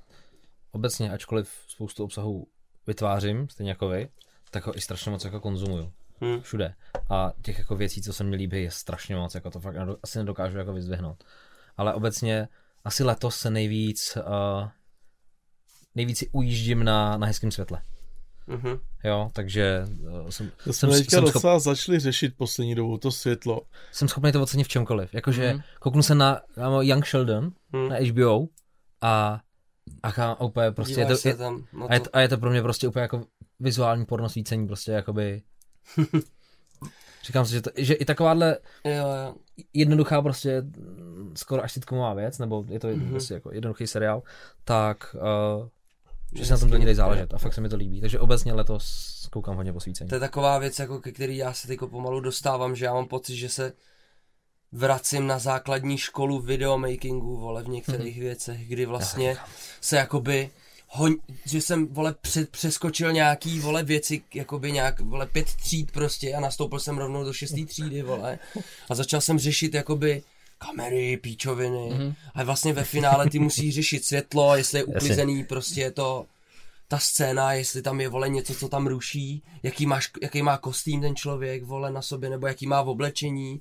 D: obecně, ačkoliv spoustu obsahu vytvářím, stejně jako vy, tak ho i strašně moc jako konzumuju.
A: Hm.
D: Všude. A těch jako věcí, co se mi líbí, je strašně moc, jako to fakt asi nedokážu jako vyzdvihnout. Ale obecně asi letos se nejvíc, uh, nejvíc si ujíždím na, na hezkém světle.
A: Mhm.
D: Jo, takže uh, jsem,
B: To
D: jsem,
B: jsme teďka
D: jsem, schop,
B: docela začali řešit poslední dobou, to světlo.
D: jsem schopný to ocenit v čemkoliv. Jakože
C: Mhm.
D: kouknu se na, na Young Sheldon,
A: Hm.
D: na HBO a a ká- úplně prostě je to, je,
A: tam
D: a, je
A: to.
D: a je to pro mě prostě úplně jako vizuální pornosvícení, prostě jakoby Říkám si, že, to, že i takováhle
A: Jo, jo.
D: jednoduchá prostě skoro až sitcomová věc, nebo je to mm-hmm. prostě jako jednoduchý seriál, tak uh, že se na tom to dají záležet a fakt se mi to líbí. Takže obecně letos koukám hodně posvícení.
A: To je taková věc, jako ke který já se teďko pomalu dostávám, že já mám pocit, že se vracím na základní školu videomakingu, vole, v některých věcech, kdy vlastně se jakoby hoň, že jsem, vole, před, přeskočil nějaký, vole, věci, jakoby nějak, vole, pět tříd prostě a nastoupil jsem rovnou do šestý třídy, vole, a začal jsem řešit, jakoby, kamery, píčoviny. Mm-hmm. a vlastně ve finále ty musí řešit světlo, jestli je uklizený, prostě je to ta scéna, jestli tam je, vole, něco, co tam ruší, jaký, máš, jaký má kostým ten člověk, vole, na sobě, nebo jaký má v oblečení.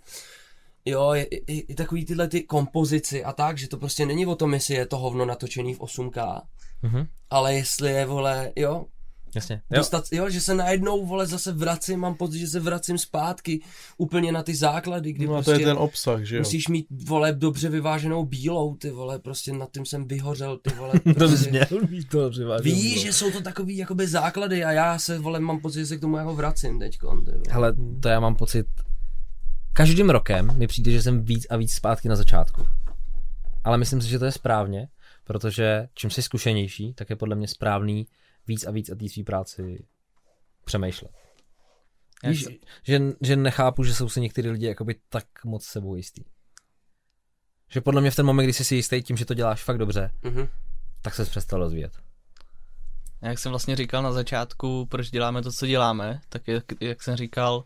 A: Jo, je, i, i takový tyhle ty kompozici a tak, že to prostě není o tom, jestli je to hovno natočený v 8K,
D: Mhm.
A: ale jestli je, vole, jo,
D: Jasně. Jo.
A: dostat, jo, že se najednou, vole, zase vracím, mám pocit, že se vracím zpátky úplně na ty základy, kdy
B: No a to
A: prostě
B: je ten obsah, že jo.
A: musíš mít, vole, dobře vyváženou bílou, ty vole, prostě nad tím jsem vyhořel, ty vole. Prostě.
D: měl mít to přivážet.
A: Víš, že jsou to takový jakoby základy a já se, vole, mám pocit, že se k tomu jako vracím teďko. ty vole.
D: Hele, to já mám pocit, každým rokem mi přijde, že jsem víc a víc zpátky na začátku. Ale myslím si, že to je správně, protože čím jsi zkušenější, tak je podle mě správný víc a víc o té své práci přemýšlet. Víš, že, že nechápu, že jsou si některý lidi jakoby tak moc sebou jistý. Že podle mě v ten moment, kdy jsi si jistý tím, že to děláš fakt dobře,
A: Mhm.
D: tak se přestal rozvíjet.
C: Jak jsem vlastně říkal na začátku, proč děláme to, co děláme, tak jak, jak jsem říkal,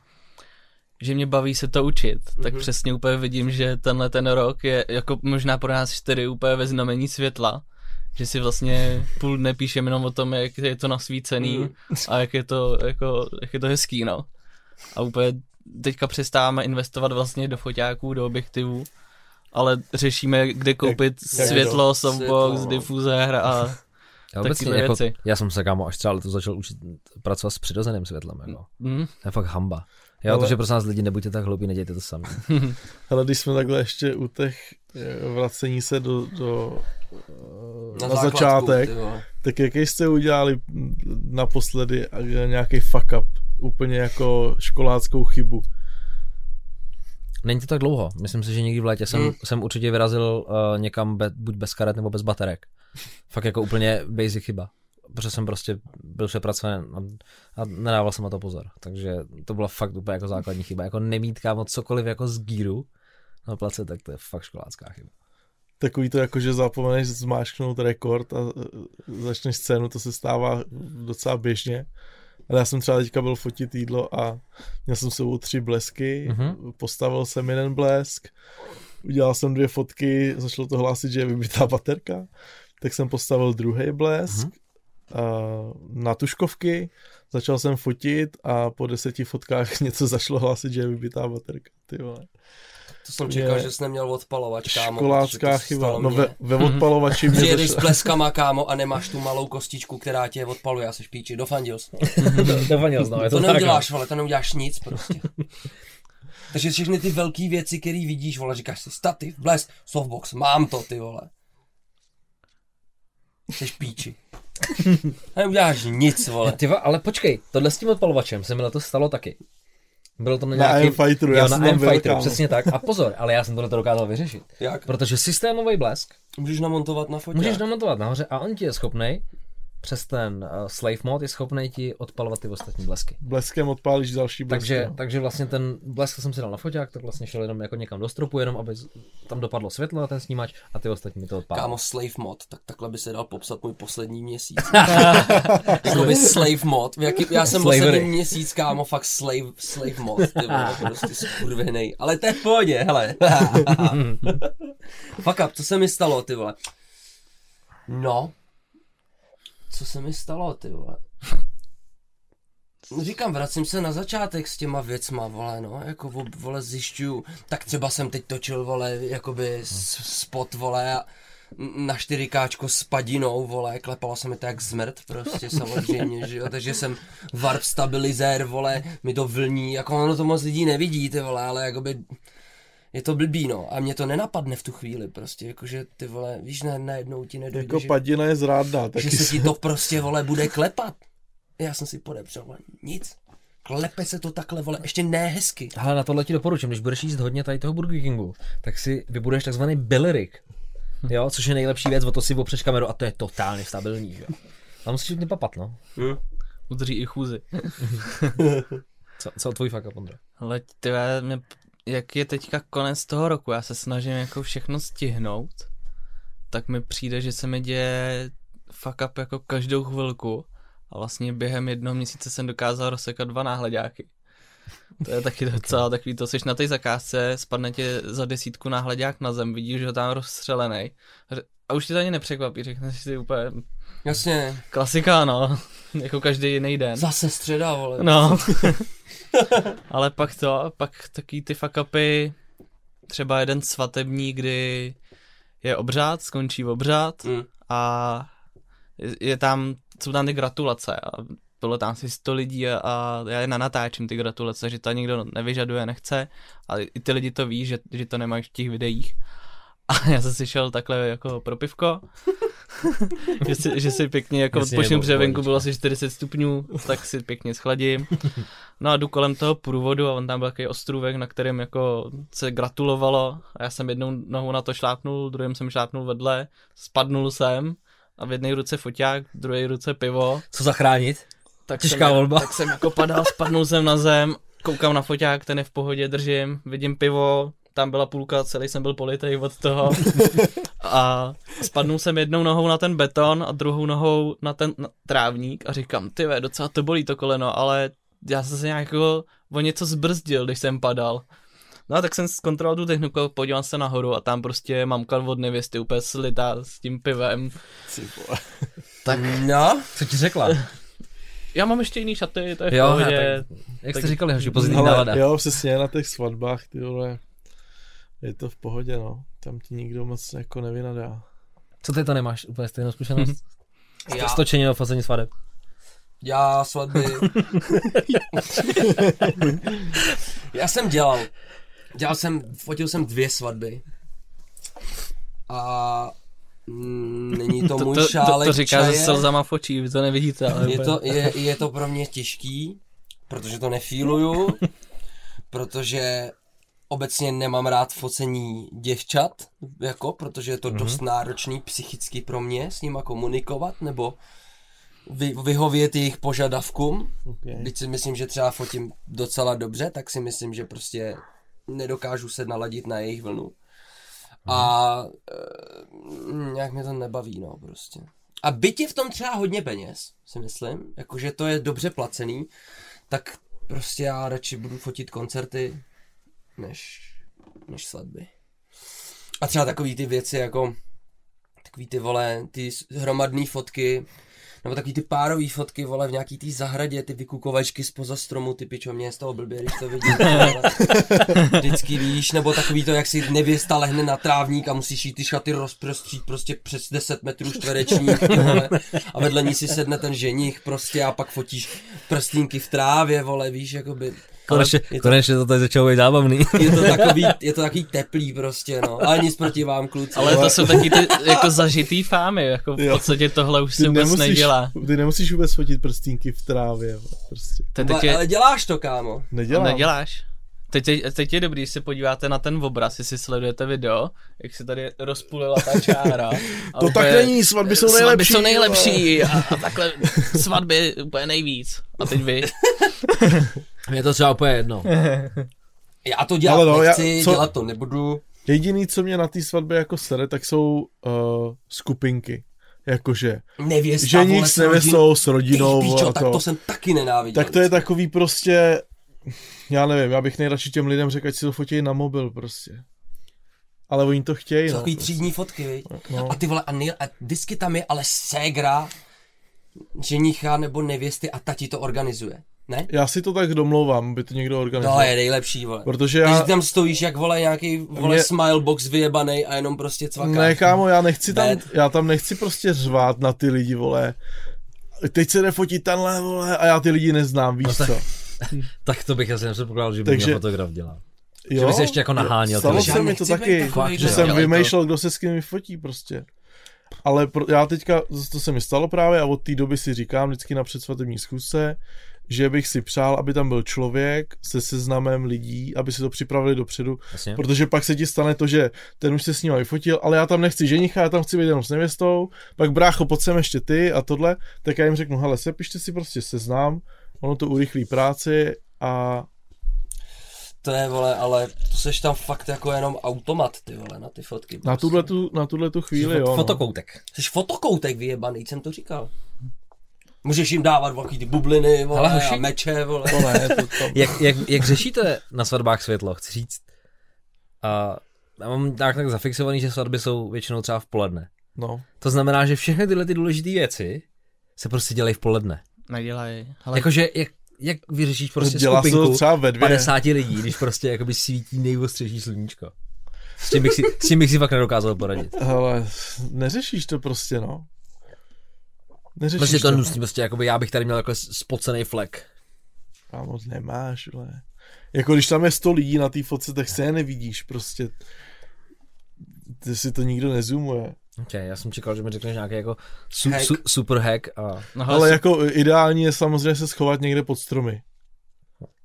C: že mě baví se to učit, tak
A: Mhm.
C: přesně úplně vidím, že tenhle ten rok je jako možná pro nás čtyři úplně ve znamení světla, že si vlastně půl dne píšeme jenom o tom, jak je to nasvícený
A: Mhm.
C: a jak je to, jako, jak je to hezký, no. a úplně teďka přestáváme investovat vlastně do foťáků, do objektivů, ale řešíme, kde koupit
B: jak
C: světlo,
A: to?
C: softbox,
A: Světlo, no.
C: difuzér a
D: Já, obecně,
C: Takové
D: jako,
C: věci.
D: já jsem se kámo až třeba letos začal učit pracovat s přirozeným světlem. Jako.
C: mm,
D: To je fakt hamba. Jo,
B: Ale-
D: takže prosím vás lidi, nebuďte tak hloupí, nedějte to sami.
B: Ale když jsme takhle ještě u těch eh, vracení se do, do eh, na, začátek, tak jaký jste udělali naposledy a nějaký fuck up, úplně jako školáckou chybu.
D: Není to tak dlouho. Myslím si, že někdy v létě jsem,
A: Hmm.
D: jsem určitě vyrazil uh, někam be, buď bez karet nebo bez baterek. Fakt jako úplně basic chyba. Protože jsem prostě byl přepracovaný a, a nedával jsem na to pozor. Takže to byla fakt úplně jako základní chyba. Jako nemít kámo cokoliv jako z gíru na place, tak to je fakt školácká chyba.
B: Takový to jako, že zapomeneš zmáčknout rekord a eh, začneš scénu, to se stává docela běžně. Ale já jsem třeba teďka byl fotit jídlo a měl jsem s sebou tři blesky,
D: Mhm.
B: mm-hmm. postavil jsem jeden blesk, udělal jsem dvě fotky, začalo to hlásit, že je vybitá baterka, tak jsem postavil druhý blesk
D: Mhm.
B: mm-hmm. Na tuškovky, začal jsem fotit a po deseti fotkách něco začalo hlásit, že je vybitá baterka. Ty vole.
A: To jsem čekal,
B: Je-
A: že jsi neměl odpalovač, kámo.
B: Školácká chyba. No ve, ve odpalovači mě
A: Přijedeš s pleskama, kámo, a nemáš tu malou kostičku, která tě odpaluje, já se píči, dofandil jsi.
D: Dofanil no, je
A: To,
D: to,
A: to
D: tak.
A: neuděláš, vole, to neuděláš nic prostě. Takže všechny ty velké věci, které vidíš, vole, říkáš si stativ, blesk, softbox, mám to, ty vole. Jsi píči. Neuděláš nic, vole.
D: Ty, ale počkej, tohle s tím odpalovačem se mi letos stalo taky. Bylo to na
B: Na
D: nějakým...
B: M Fighteru, já
D: jo,
B: jsem
D: na M Fighteru, přesně tak. A pozor, ale já jsem tohle to dokázal vyřešit.
A: Jak?
D: Protože systémový blesk
A: Můžeš namontovat na fotě.
D: můžeš namontovat nahoře a on ti je schopný přes ten uh, slave mod je schopný ti odpalovat ty ostatní blesky.
B: Bleskem odpálíš další blesk.
D: Takže,
B: no.
D: takže vlastně ten blesk jsem si dal na foťák, tak vlastně šel jenom jako někam do stropu, jenom aby tam dopadlo světlo na ten snímač a ty ostatní mi to odpálili.
A: Kámo, slave mod, tak takhle by se dal popsat můj poslední měsíc. Jakoby slave mod, v jaký, já jsem
D: Slavery.
A: poslední měsíc, kámo, fakt slave, slave mod, ty vole, prostě skurvenej. Ale to je v pohodě, hele. Fuck up, co se mi stalo, ty vole? No, co se mi stalo, ty vole? No Říkám, vracím se na začátek s těma věcma, vole, no, jako vo- vole zjišťuju, tak třeba jsem teď točil, vole, jakoby spot, vole, a na 4K s padinou, vole, klepalo se mi to jak zmrt, prostě samozřejmě, že jo, takže jsem warp stabilizér, vole, mi to vlní, jako ono to moc lidí nevidí, ty vole, ale jakoby je to blbý, no, a mě to nenapadne v tu chvíli, prostě, jakože ty vole, víš, ne, najednou ti nedojde,
B: Jako
A: že,
B: padina je zrádná. Taky
A: že se
B: se...
A: ti to prostě, vole, bude klepat. Já jsem si podepřel, vole, nic. Klepe se to takhle, vole, ještě ne hezky.
D: Ale na tohle ti doporučím, když budeš jíst hodně tady toho Burger Kingu, tak si vybuduješ takzvaný belly rig. Jo, což je nejlepší věc, o to si opřeš kameru a to je totálně stabilní, že jo. Tam musíš papat, no.
C: udrží i chůzi.
D: Co, co tvůj fuck up, Ondra?
C: Mě, jak je teďka konec toho roku, já se snažím jako všechno stihnout, tak mi přijde, že se mi děje fuck up jako každou chvilku a vlastně během jednoho měsíce jsem dokázal rozsekat dva náhledáky. To je taky docela takový, to seš na té zakázce, spadne ti za desítku náhledák na zem, vidíš, že ho tam rozstřelený. A už ti to ani nepřekvapí, řekneš si úplně
A: Jasně,
C: klasika, no, jako každý jiný den.
A: zase středa, vole.
C: No. Ale pak to, pak taky ty fuck upy, třeba jeden svatební, kdy je obřád, skončí obřád
A: Mm.
C: a je, je tam, jsou tam ty gratulace a bylo tam asi 100 lidí a, a já je natáčím ty gratulace, že to nikdo nevyžaduje, nechce, ale i ty lidi to ví, že, že to nemají v těch videích. A já jsem si šel takhle jako pro pivko, že, si, že si pěkně jako odpočnu,
D: nebo
C: protože venku bylo asi 40 stupňů, tak si pěkně schladím. No a jdu kolem toho průvodu a on tam byl takový ostrůvek, na kterém jako se gratulovalo a já jsem jednou nohou na to šlápnul, druhým jsem šlápnul vedle, spadnul jsem a v jedné ruce foťák, v druhé ruce pivo.
D: Co zachránit?
C: Tak
D: Těžká
C: jsem,
D: volba.
C: Tak jsem jako padal, spadnul jsem na zem, koukám na foťák, ten je v pohodě, držím, vidím pivo, tam byla půlka, celý jsem byl politej od toho. A spadnul jsem jednou nohou na ten beton a druhou nohou na ten na trávník a říkám, ty ve, docela to bolí to koleno, ale já jsem se nějak jako o něco zbrzdil, když jsem padal. No a tak jsem zkontroloval tu techniku, podíval se nahoru a tam prostě mamka od nevěsty úplně slitá s tím pivem.
A: Tak no,
D: Co ti řekla?
C: já mám ještě jiný šaty, to je v
D: Jo,
C: pohodě.
D: ne, tak, jak jste
C: tak-
D: říkali, hoši, pozitivní nálada.
B: jo, přesně na těch svatbách, ty vole, je to v pohodě, no. Tam ti nikdo moc jako nevynadá.
D: Co ty to nemáš úplně stejnou zkušenost?
A: Já,
D: Stočení a fazení svadeb.
A: já svatby... já jsem dělal. Dělal jsem, fotil jsem dvě svatby. A mm, není to,
C: To,
A: můj
C: to, to,
A: šálek
C: to říká
A: čaje.
C: se slzama v očích, vy to nevidíte, ale
A: Je
C: úplně-
A: to, je, je to pro mě těžký, protože to nefíluju, protože obecně nemám rád focení děvčat, jako, protože je to dost náročný psychicky pro mě s nima komunikovat, nebo vy, vyhovět jejich požadavkům.
B: Okay.
A: Když si myslím, že třeba fotím docela dobře, tak si myslím, že prostě nedokážu se naladit na jejich vlnu. A e, nějak mě to nebaví, no prostě. A byť je v tom třeba hodně peněz, si myslím, jakože to je dobře placený, tak prostě já radši budu fotit koncerty, než, než svatby. A třeba takový ty věci jako, takový ty vole, ty hromadný fotky, nebo takový ty párový fotky, vole, v nějaký té zahradě, ty vykukovačky spoza stromu, ty pičo, mě je z toho blbě, když to vidím. Vždycky víš, nebo takový to, jak si nevěsta lehne na trávník a musíš jí ty šaty rozprostřít prostě přes 10 metrů čtverečních, ty vole, a vedle ní si sedne ten ženich prostě a pak fotíš prstínky v trávě, vole, víš, jakoby.
D: Konečně,
A: je to-
D: konečně to tady začalo být zábavný.
A: Je to takový, je to takový teplý prostě, no. Ale nic proti vám, kluci.
C: Ale to jsou taky ty jako zažitý fámy, jako v podstatě tohle už se vůbec nedělá.
B: ty nemusíš vůbec fotit prstínky v trávě, prostě.
C: To
A: ale, ale děláš to, kámo.
B: Nedělám.
C: neděláš. Teď, je- teď je dobrý, když se podíváte na ten obraz, jestli sledujete video, jak se tady rozpůlila ta čára. A
B: To tak
C: úplně-
B: není, svatby jsou
C: Svatby
B: nejlepší.
C: jsou
B: vole.
C: nejlepší a, a takhle svatby úplně nejvíc. A teď vy.
D: Mě to třeba úplně jedno.
A: Já to dělat
B: Ale no, já-
A: nechci,
B: co-
A: dělat to nebudu.
B: Jediný, co mě na té svatbě jako sere, tak jsou uh, skupinky. Jakože
A: Nevěsta, vole,
B: s nevěstou, s rodinou,
A: Ty píčo,
B: a
A: tak
B: to.
A: to jsem taky nenáviděl.
B: Tak to je takový prostě, já nevím, já bych nejradši těm lidem řekl, ať si to fotí na mobil prostě. Ale oni to chtějí, no.
A: takový třídní fotky, viď?
B: No.
A: A ty vole, a, nej, a vždycky tam je ale ségra, ženicha nebo nevěsty a tati to organizuje. Ne?
B: Já si to tak domlouvám, by to někdo organizoval.
A: To je nejlepší, vole.
B: Protože
A: Já... Když tam stojíš jak vole nějaký vole
B: Mě-
A: smilebox vyjebanej a jenom prostě cvakáš.
B: ne kámo, já nechci tam,
A: Bad.
B: já tam nechci prostě řvát na ty lidi, vole. Teď se jde fotit tenhle, vole, a já ty lidi neznám, víš
D: No tak-
B: co.
D: Tak to bych asi nepředpokládal, že by
B: Takže-
D: mě fotograf dělal.
B: Jo?
D: Že by se ještě jako naháněl.
B: Stalo se mi to taky,
A: takový,
B: že
A: že
B: jsem
C: dělej to.
B: vymýšlel, kdo se s kým fotí prostě. Ale pro, já teďka, to se mi stalo právě a od té doby si říkám vždycky na předsvatební zkusce, že bych si přál, aby tam byl člověk se seznamem lidí, aby si to připravili dopředu,
D: Jasně.
B: protože pak se ti stane to, že ten už se s ním vyfotil, ale já tam nechci ženicha, já tam chci být jenom s nevěstou, pak brácho, pojď sem ještě ty a tohle, tak já jim řeknu, hele, sepište si prostě seznam, ono to urychlí práci a
A: To je, vole, ale to seš tam fakt jako jenom automat, ty vole, na ty fotky.
B: na
A: prostě.
B: tuhle tu, na tuhle tu chvíli, jo. no.
D: Fotokoutek.
A: Jsi fotokoutek vyjebaný, jsem to říkal. Můžeš jim dávat takový ty bubliny, vole,
D: Hele, hoši.
A: a meče, vole.
B: To ne, to, to,
D: Jak, jak, jak řešíte na svatbách světlo, chci říct? A já mám tak, tak zafixovaný, že svatby jsou většinou třeba v poledne.
B: no.
D: To znamená, že všechny tyhle ty důležité věci se prostě dělají v poledne.
C: Nedělají. Ale
D: Jakože jak, jak vyřešíš prostě
B: Dělá to
D: skupinku
B: třeba ve dvě.
D: 50 lidí, když prostě jakoby svítí nejostřejší sluníčko. S tím bych si, s tím bych si fakt nedokázal poradit.
B: Ale neřešíš to prostě, no. Neřešíš
D: Prostě to
B: to.
D: nutí, prostě jakoby já bych tady měl jako spocený flek.
B: A moc nemáš, vole. Jako když tam je 100 lidí na té fotce, tak se je nevidíš prostě. Ty si to nikdo nezumuje.
D: Ok, já jsem čekal, že mi řekneš nějaký jako su,
A: Hack.
D: su, super hack a
C: no,
B: Ale
C: hele,
B: jako ideální je samozřejmě se schovat někde pod stromy.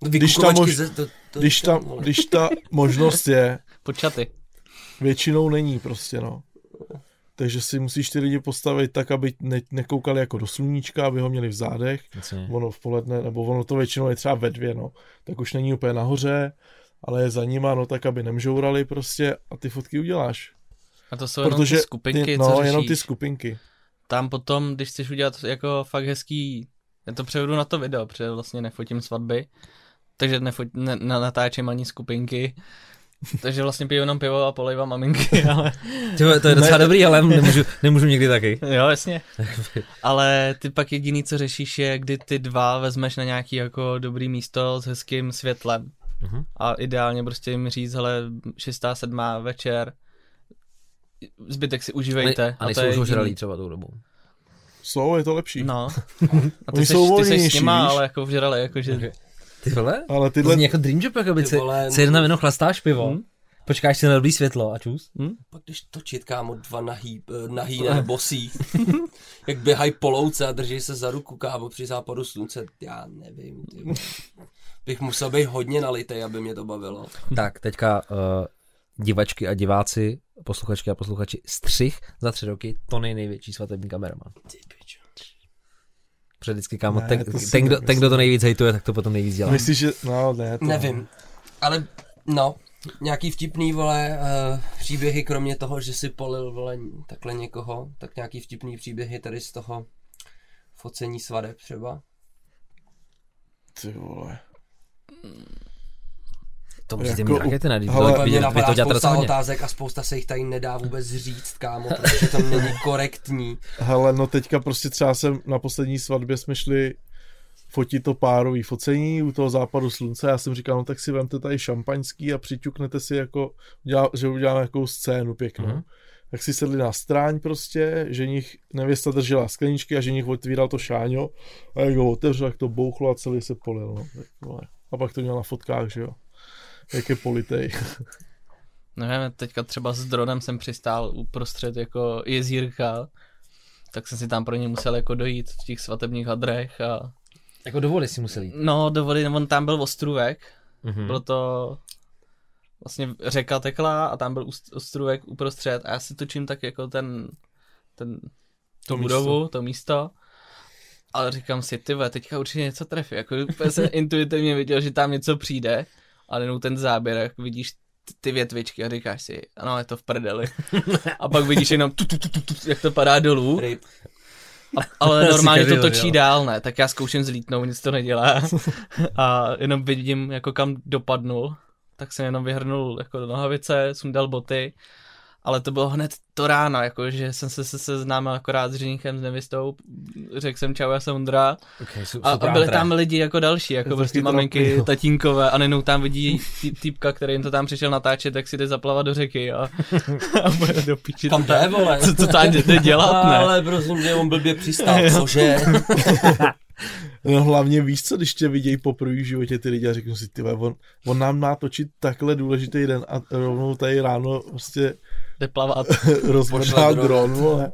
B: Když tam
A: Vykukovačky
B: mož-
A: ze- to, to,
B: Když ta, když ta možnost je,
C: počaty.
B: většinou není prostě, no. Takže si musíš ty lidi postavit tak, aby ne, nekoukali jako do sluníčka, aby ho měli v zádech.
D: Jasně.
B: ono v poledne, nebo ono to většinou je třeba ve dvě, no. Tak už není úplně nahoře, ale je za nima, no tak aby nemžourali prostě a ty fotky uděláš.
C: A to jsou jenom
B: Protože
C: ty skupinky,
B: ty,
C: co
B: no,
C: řešíš.
B: jenom ty skupinky.
C: Tam potom, když chceš udělat jako fakt hezký, já to převedu na to video, protože vlastně nefotím svatby, takže nefot, ne, ne, natáčím ani skupinky, Takže vlastně piju jenom pivo a polejvám maminky, ale
D: Tyhle, to je docela dobrý, ale nemůžu, nemůžu někdy taky.
C: jo, jasně. Ale ty pak jediný, co řešíš, je, kdy ty dva vezmeš na nějaký jako dobrý místo s hezkým světlem.
D: Mhm.
C: A ideálně prostě jim říct, hele, šestá, sedmá večer, zbytek si užívejte.
D: A nejsou
C: to je
D: už ožralí třeba tou dobou.
B: Jsou, je to lepší.
C: No. A ty jsi,
B: jsou
C: ty jsi s nima,
B: víš?
C: ale jako vžrali, jakože...
D: Okay. Ty vole?
B: Ale
D: To
B: tyhle,
D: zní jako dream job, jako by
A: Ty
D: si,
A: vole,
D: si jedna jenom chlastáš pivo,
C: Hm?
D: počkáš si na dobrý světlo a čus.
A: Pak když točit, kámo, dva nahý, eh, nahý ne, bosí, jak běhají po louce a drží se za ruku, kámo, při západu slunce, já nevím, ty. Bych musel být hodně nalitej, aby mě to bavilo.
D: Tak, teďka uh, divačky a diváci, posluchačky a posluchači, střih za tři roky, to nej největší svatební kameraman.
A: Ty pičo.
D: Protože vždycky, kámo,
B: Ne,
D: ten,
B: to si
D: ten, kdo, ten, kdo to nejvíc hejtuje, tak to potom nejvíc dělá.
B: myslíš, že, no ne, to
A: Nevím, ale no, nějaký vtipný, vole, uh, příběhy, kromě toho, že si polil, vole, takhle někoho, tak nějaký vtipný příběhy tady z toho focení svadeb třeba.
B: Ty vole.
D: To musíte
B: Jako
D: mít rakety, to-
A: Vy
D: vy,
A: mě
D: to
A: napadá
D: děláte
A: spousta
D: hodně.
A: otázek a spousta se jich tady nedá vůbec říct, kámo, protože to není korektní.
B: Hele, no teďka prostě třeba jsem na poslední svatbě jsme šli fotit to párový focení u toho západu slunce. Já jsem říkal, no tak si vemte tady šampaňský a přiťuknete si jako, že uděláme nějakou scénu pěknou.
D: Mhm.
B: Mm-hmm. Tak si sedli na stráň prostě, že nich nevěsta držela skleničky a že nich otvíral to šáňo a jak ho otevřel, jak to bouchlo a celý se polil. No. Tak, vole. A pak to měl na fotkách, že jo. Jak je politej.
C: Nevím, teďka třeba s dronem jsem přistál uprostřed jako jezírka, tak jsem si tam pro ně musel jako dojít v těch svatebních hadrech a
D: Jako do vody si museli jít.
C: no do vody, on tam byl ostrůvek,
D: Mhm.
C: bylo to vlastně řeka tekla a tam byl ostrůvek uprostřed a já si točím tak jako ten, ten
B: To
C: tu
B: místo.
C: budovu, to místo. Ale říkám si, ty vole, teďka určitě něco trefí. Jako úplně jsem intuitivně viděl, že tam něco přijde, ale jenom ten záběr, jak vidíš ty- větvičky a říkáš si, ano, je to v prdeli. A pak vidíš jenom, tu, tu, tu, tu, tu, jak to padá dolů, a, ale normálně to točí dál, ne? Tak já zkouším zlítnout, nic to nedělá. A jenom vidím, jako kam dopadnul. Tak jsem jenom vyhrnul jako do nohavice, sundal boty. Ale to bylo hned to ráno, jako, že jsem se, se seznámil akorát s ženichem, s nevěstou, řekl jsem čau, já jsem Ondra.
D: Okay, su,
C: A, a byli tam lidi jako další, jako prostě maminky,
B: no.
C: tatínkové a nenou tam vidí tý- týpka, který jim to tam přišel natáčet, tak si jde zaplavat do řeky a, a bude do piči.
A: Kam to je, vole?
C: Co, co tam jde dělat, ne?
A: Ale prosím, že on blbě přistál, cože?
B: No hlavně víš co, když tě vidějí poprvé v životě ty lidi a řeknu si, ty on, on nám má točit takhle důležitý den a rovnou tady ráno prostě
C: Jde plavat.
A: Pošle dron.
B: vole.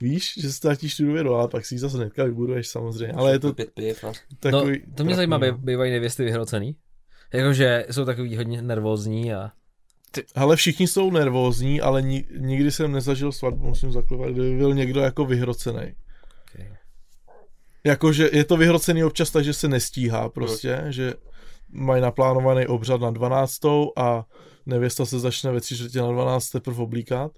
B: Víš, že ztratíš tu důvěru, ale pak si ji zase hnedka vybuduješ samozřejmě, ale je to
A: Pět piv, no.
D: No,
B: takový...
D: to mě zajímá,
B: no.
D: bývají nevěsty vyhrocený. Jakože jsou takový hodně nervózní a...
B: Hele, všichni jsou nervózní, ale ni, nikdy jsem nezažil svatbu, musím zaklovat, kde by byl někdo jako vyhrocený.
D: Okay.
B: Jakože je to vyhrocený občas tak, že se nestíhá prostě, že mají naplánovaný obřad na 12. a nevěsta se začne ve tři čtvrtě na 12. teprve oblíkat.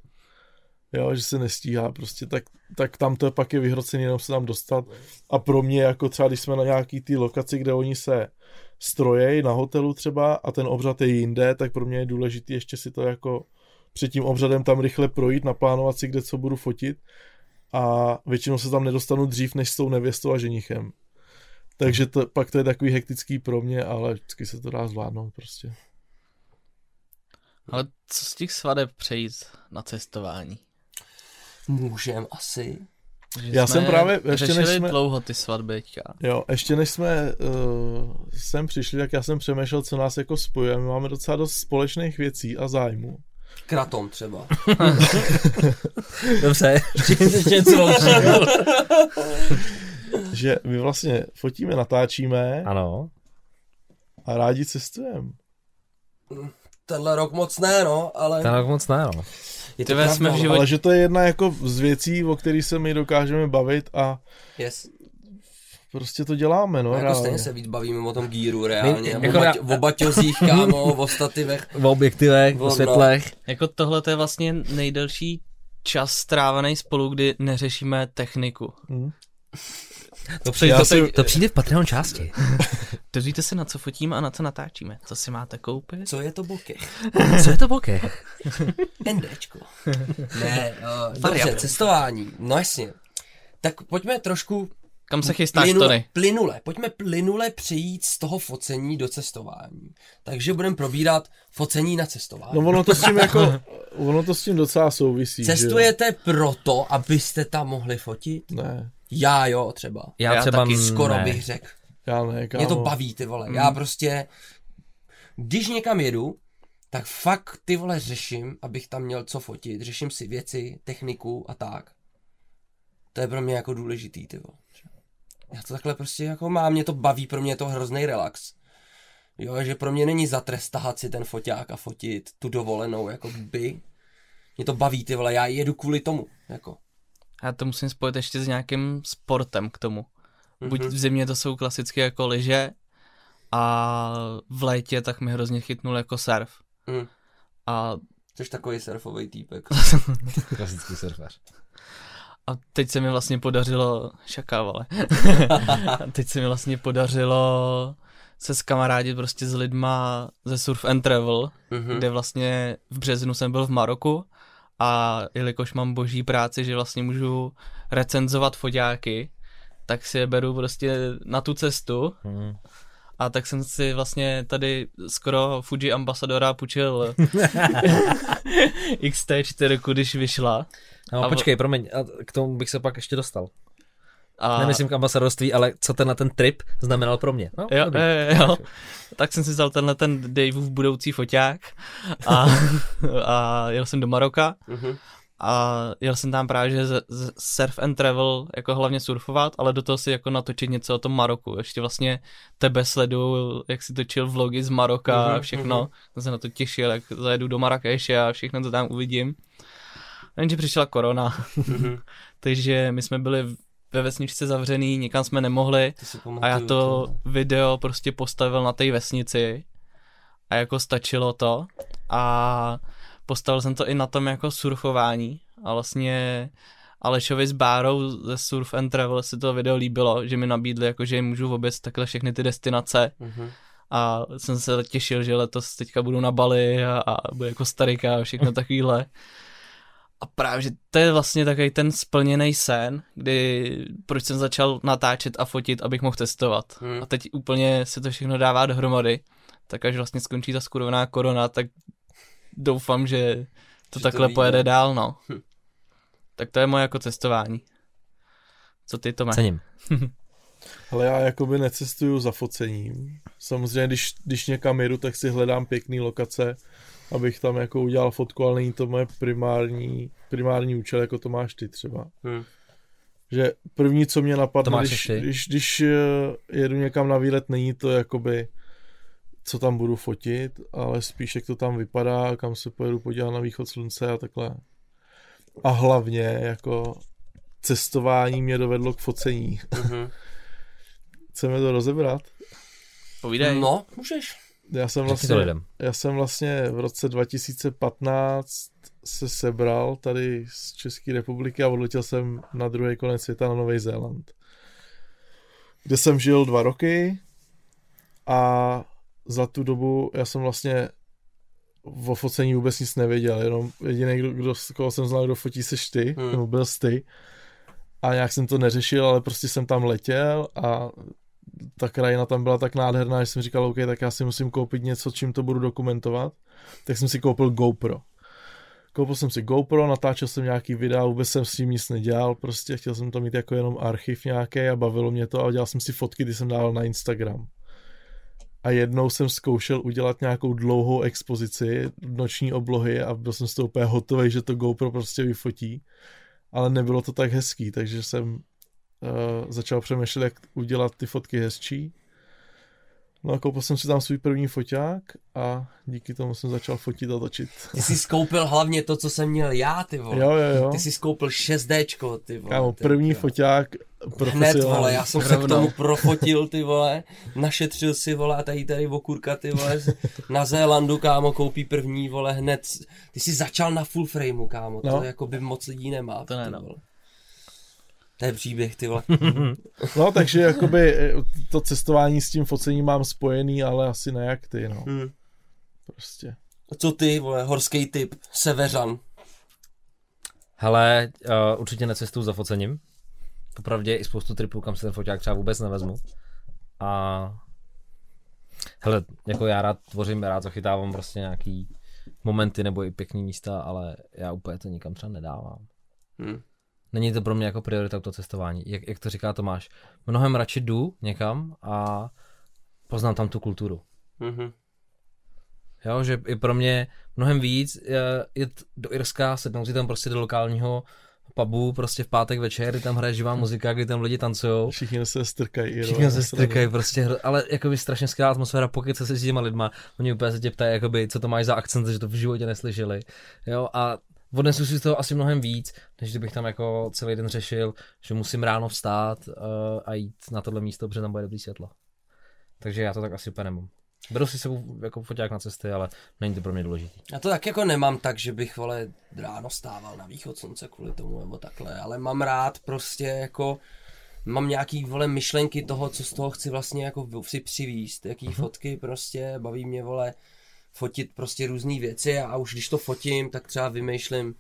B: Jo, že se nestíhá prostě, tak, tak tam to je pak je vyhrocený, jenom se tam dostat. A pro mě, jako třeba, když jsme na nějaký té lokaci, kde oni se strojejí na hotelu třeba a ten obřad je jinde, tak pro mě je důležité ještě si to jako před tím obřadem tam rychle projít, naplánovat si, kde co budu fotit a většinou se tam nedostanu dřív, než s tou nevěstou a ženichem. Takže to, pak to je takový hektický pro mě, ale vždycky se to dá zvládnout prostě.
C: Ale co z těch svadeb přejít na cestování?
A: Můžem asi.
C: Že
B: Já
C: jsme
B: jsem právě- ještě než jsme-
C: dlouho ty svatby.
B: Jo, ještě než jsme uh, sem přišli, tak já jsem přemýšlel, co nás jako spojuje. My máme docela dost společných věcí a zájmů.
A: Kratom třeba.
D: Dobře, ještě něco
B: Že my vlastně fotíme, natáčíme
D: Ano.
B: a rádi cestujeme.
A: Tenhle rok moc ne, no, ale
D: Ten rok moc ne, no.
A: je to
C: jsme v
A: no.
C: životě-
B: Ale že to je jedna jako z věcí, o kterých se my dokážeme bavit a
A: Yes.
B: prostě to děláme, no.
A: No, jako stejně se víc bavíme o tom gíru reálně.
D: My-
A: o,
D: jako
A: bať,
D: já-
A: o baťozích, kámo, o stativech.
D: V objektivech,
A: No,
D: v světlech.
C: Jako tohle to je vlastně nejdelší čas strávený spolu, kdy neřešíme techniku.
B: Hm.
D: To přijde, to,
B: si-
D: to přijde v Patreon části.
C: Dozvíte se, na co fotíme a na co natáčíme. Co si máte koupit?
A: Co je to bokeh?
D: Co je to bokeh?
A: NDčko. Ne, uh, dobře, cestování, no jasně. Tak pojďme trošku
C: Kam se chystáš,
A: plynule,
C: Tony?
A: plynule, pojďme plynule přejít z toho focení do cestování. Takže budeme probírat focení na cestování.
B: No ono to s tím jako, ono to s tím docela souvisí, že?
A: Cestujete proto, abyste tam mohli fotit?
B: Ne,
A: Já jo, třeba.
D: Já,
C: Já
D: třeba
C: taky
A: Skoro
D: ne.
A: bych řekl.
B: já ne, kámo.
A: Mě to baví, ty vole. Já prostě, když někam jedu, tak fakt ty vole řeším, abych tam měl co fotit. Řeším si věci, techniku a tak. To je pro mě jako důležitý, ty vole. Já to takhle prostě jako mám, mě to baví, pro mě je to hrozný relax. Jo, že pro mě není za trest tahat si ten foťák a fotit tu dovolenou, jako by. Mě to baví, ty vole, já jedu kvůli tomu, jako.
C: Já to musím spojit ještě s nějakým sportem k tomu. Buď
A: Mhm.
C: v zimě to jsou klasicky jako lyže a v létě tak mi hrozně chytnul jako surf.
A: Mm.
C: A,
A: Jsi takový surfový týpek.
D: Klasický surfař.
C: a teď se mi vlastně podařilo, šakávale, a teď se mi vlastně podařilo se skamarádit prostě s lidma ze Surf and Travel,
A: Mhm.
C: kde vlastně v březnu jsem byl v Maroku a jelikož mám boží práci, že vlastně můžu recenzovat foťáky, tak si je beru prostě na tu cestu
D: Hmm.
C: a tak jsem si vlastně tady skoro Fuji ambasadora půjčil XT4, když vyšla.
D: No,
C: A
D: počkej, promiň, a k tomu bych se pak ještě dostal.
C: A...
D: Nemyslím k ambasadorství, ale co ten na ten trip znamenal pro mě. No,
C: Jo,
D: dobrý.
C: jo, jo. Tak jsem si vzal tenhle ten Daveův budoucí foťák a, a jel jsem do Maroka
A: Mhm.
C: a jel jsem tam právě že z, z surf and travel, jako hlavně surfovat, ale do toho si jako natočit něco o tom Maroku. Ještě vlastně tebe sleduju, jak si točil vlogy z Maroka a
A: Mhm,
C: všechno.
A: mhm.
C: Jsem se na to těšil, jak zajedu do Marrakeše a všechno to tam uvidím. Jenže přišla korona,
A: Mhm.
C: takže my jsme byli ve vesničce zavřený, nikam jsme nemohli
A: si
C: a
A: pamatuju,
C: já to
A: vole.
C: video prostě postavil na té vesnici a jako stačilo to a postavil jsem to i na tom jako surfování a vlastně Alešovi s Bárou ze Surf and Travel se to video líbilo, že mi nabídli jako, že jim můžu obět takhle všechny ty destinace
A: Mhm.
C: a jsem se těšil, že letos teďka budu na Bali a, a bude jako Starika a všechno takovýhle. A právě, že to je vlastně takový ten splněný sen, kdy proč jsem začal natáčet a fotit, abych mohl testovat.
A: Hmm.
C: A teď úplně se to všechno dává dohromady. Tak až vlastně skončí ta skurvená korona, tak doufám, že to
A: Že to
C: takhle
A: vyjde.
C: pojede dál, no.
A: Hm.
C: Tak to je moje jako cestování. Co ty to máš?
D: Cením.
B: Ale já jakoby necestuju za focením. Samozřejmě, když, když někam jedu, tak si hledám pěkný lokace, abych tam jako udělal fotku, ale není to moje primární, primární účel, jako to máš ty třeba.
A: Hmm.
B: Že první, co mě
D: máš
B: když, když, když eh, jedu někam na výlet, není to jakoby, co tam budu fotit, ale spíš, jak to tam vypadá, kam se pojedu podívat na východ slunce a takhle. A hlavně, jako cestování mě dovedlo k focení.
A: Mhm.
B: Chceme to rozebrat?
C: Povídej.
A: No, můžeš.
B: Já jsem vlastně, já jsem vlastně v roce 2015 se sebral tady z České republiky a odletěl jsem na druhý konec světa na Nový Zéland. Kde jsem žil dva roky a za tu dobu já jsem vlastně o focení vůbec nic nevěděl, jenom jediný, kdo, kdo, koho jsem znal, kdo fotí, seš ty,
A: Hmm.
B: nebo byl jsi ty. A nějak jsem to neřešil, ale prostě jsem tam letěl a ta krajina tam byla tak nádherná, že jsem říkal, OK, tak já si musím koupit něco, čím to budu dokumentovat. Tak jsem si koupil GoPro. Koupil jsem si GoPro, natáčel jsem nějaký videa, vůbec jsem s tím nic nedělal, prostě chtěl jsem to mít jako jenom archiv nějaký a bavilo mě to a dělal jsem si fotky, ty jsem dával na Instagram. A jednou jsem zkoušel udělat nějakou dlouhou expozici noční oblohy a byl jsem z toho úplně hotový, že to GoPro prostě vyfotí. Ale nebylo to tak hezký, takže jsem uh, začal přemýšlet, jak udělat ty fotky hezčí. No a koupil jsem si tam svůj první foťák a díky tomu jsem začal fotit a točit.
A: Ty jsi skoupil hlavně to, co jsem měl já, ty vole.
B: Jo, jo, jo.
A: Ty jsi skoupil 6Dčko, ty vole.
B: Kámo,
A: ty
B: první
A: vole.
B: foťák
A: Hned, vole, já jsem se k tomu profotil, ty vole, našetřil si, vole, a tady tady okurka, ty vole, na Zélandu, kámo, koupí první, vole, hned, ty jsi začal na full frameu, kámo, to
B: No.
A: jako by moc lidí nemá,
C: To ne,
A: ty
C: no.
A: To je příběh, ty vole.
B: No, takže jakoby eh, to cestování s tím focením mám spojený, ale asi ne jak ty, no.
A: Hmm.
B: Prostě.
A: Co ty, vole, horský typ, severan.
D: Hele, uh, určitě necestuju za focením. Popravdě i spoustu tripů, kam se ten foťák třeba vůbec nevezmu. A hele, jako já rád tvořím, rád zachytávám prostě nějaký momenty nebo i pěkný místa, ale já úplně to nikam třeba nedávám.
A: Hmm.
D: Není to pro mě jako priorita to cestování. Jak, jak to říká Tomáš, mnohem radši jdu někam a poznám tam tu kulturu.
A: Mhm.
D: Jo, že i pro mě mnohem víc je jet do Irska, sednout si tam prostě do lokálního pubu prostě v pátek večer, kdy tam hraje živá muzika, kdy tam lidi tancují.
B: Všichni se strkají.
D: Všichni se strkají prostě, ale jakoby strašně skvělá atmosféra, pokud se s těma lidma, oni úplně se tě ptají, jakoby, co to máš za akcent, že to v životě neslyšeli, jo, a odnesu si z toho asi mnohem víc, než kdybych tam jako celý den řešil, že musím ráno vstát uh, a jít na tohle místo, protože tam bude dobrý světlo. Takže já to tak asi úplně nemám. Beru si sebou jako foťák na cesty, ale není to pro mě důležitý.
A: Já to tak jako nemám tak, že bych, vole, ráno stával na východ slunce kvůli tomu, nebo takhle, ale mám rád prostě jako, mám nějaký, vole, myšlenky toho, co z toho chci vlastně jako si přivíst, jaký uh-huh. fotky prostě, baví mě, vole, fotit prostě různé věci a už když to fotím, tak třeba vymýšlím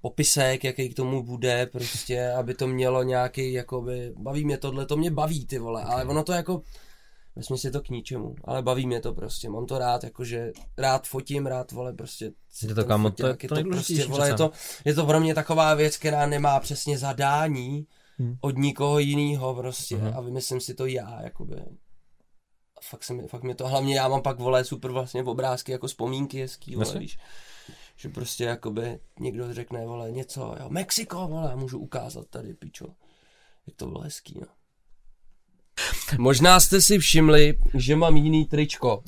A: popisek, jaký k tomu bude, prostě, aby to mělo nějaký, jakoby, baví mě tohle, to mě baví, ty vole, ale ono to jako, Myslím si to k ničemu, ale baví mě to prostě, mám to rád, jakože rád fotím, rád, vole, prostě.
D: Je to kámo, to je to nejdůležitější
A: prostě, vole, je to, je to pro mě taková věc, která nemá přesně zadání
B: Hmm.
A: od nikoho jiného prostě
D: Mhm.
A: a vymyslím si to já, jakoby. A fakt, se mi, fakt mě to, hlavně já mám pak, vole, super vlastně obrázky, jako vzpomínky hezký, vole, víš. Že prostě jakoby někdo řekne, vole, něco, jo, Mexiko, vole, můžu ukázat tady, pičo. Jak to bylo hezký, no. Možná jste si všimli, že mám jiný tričko.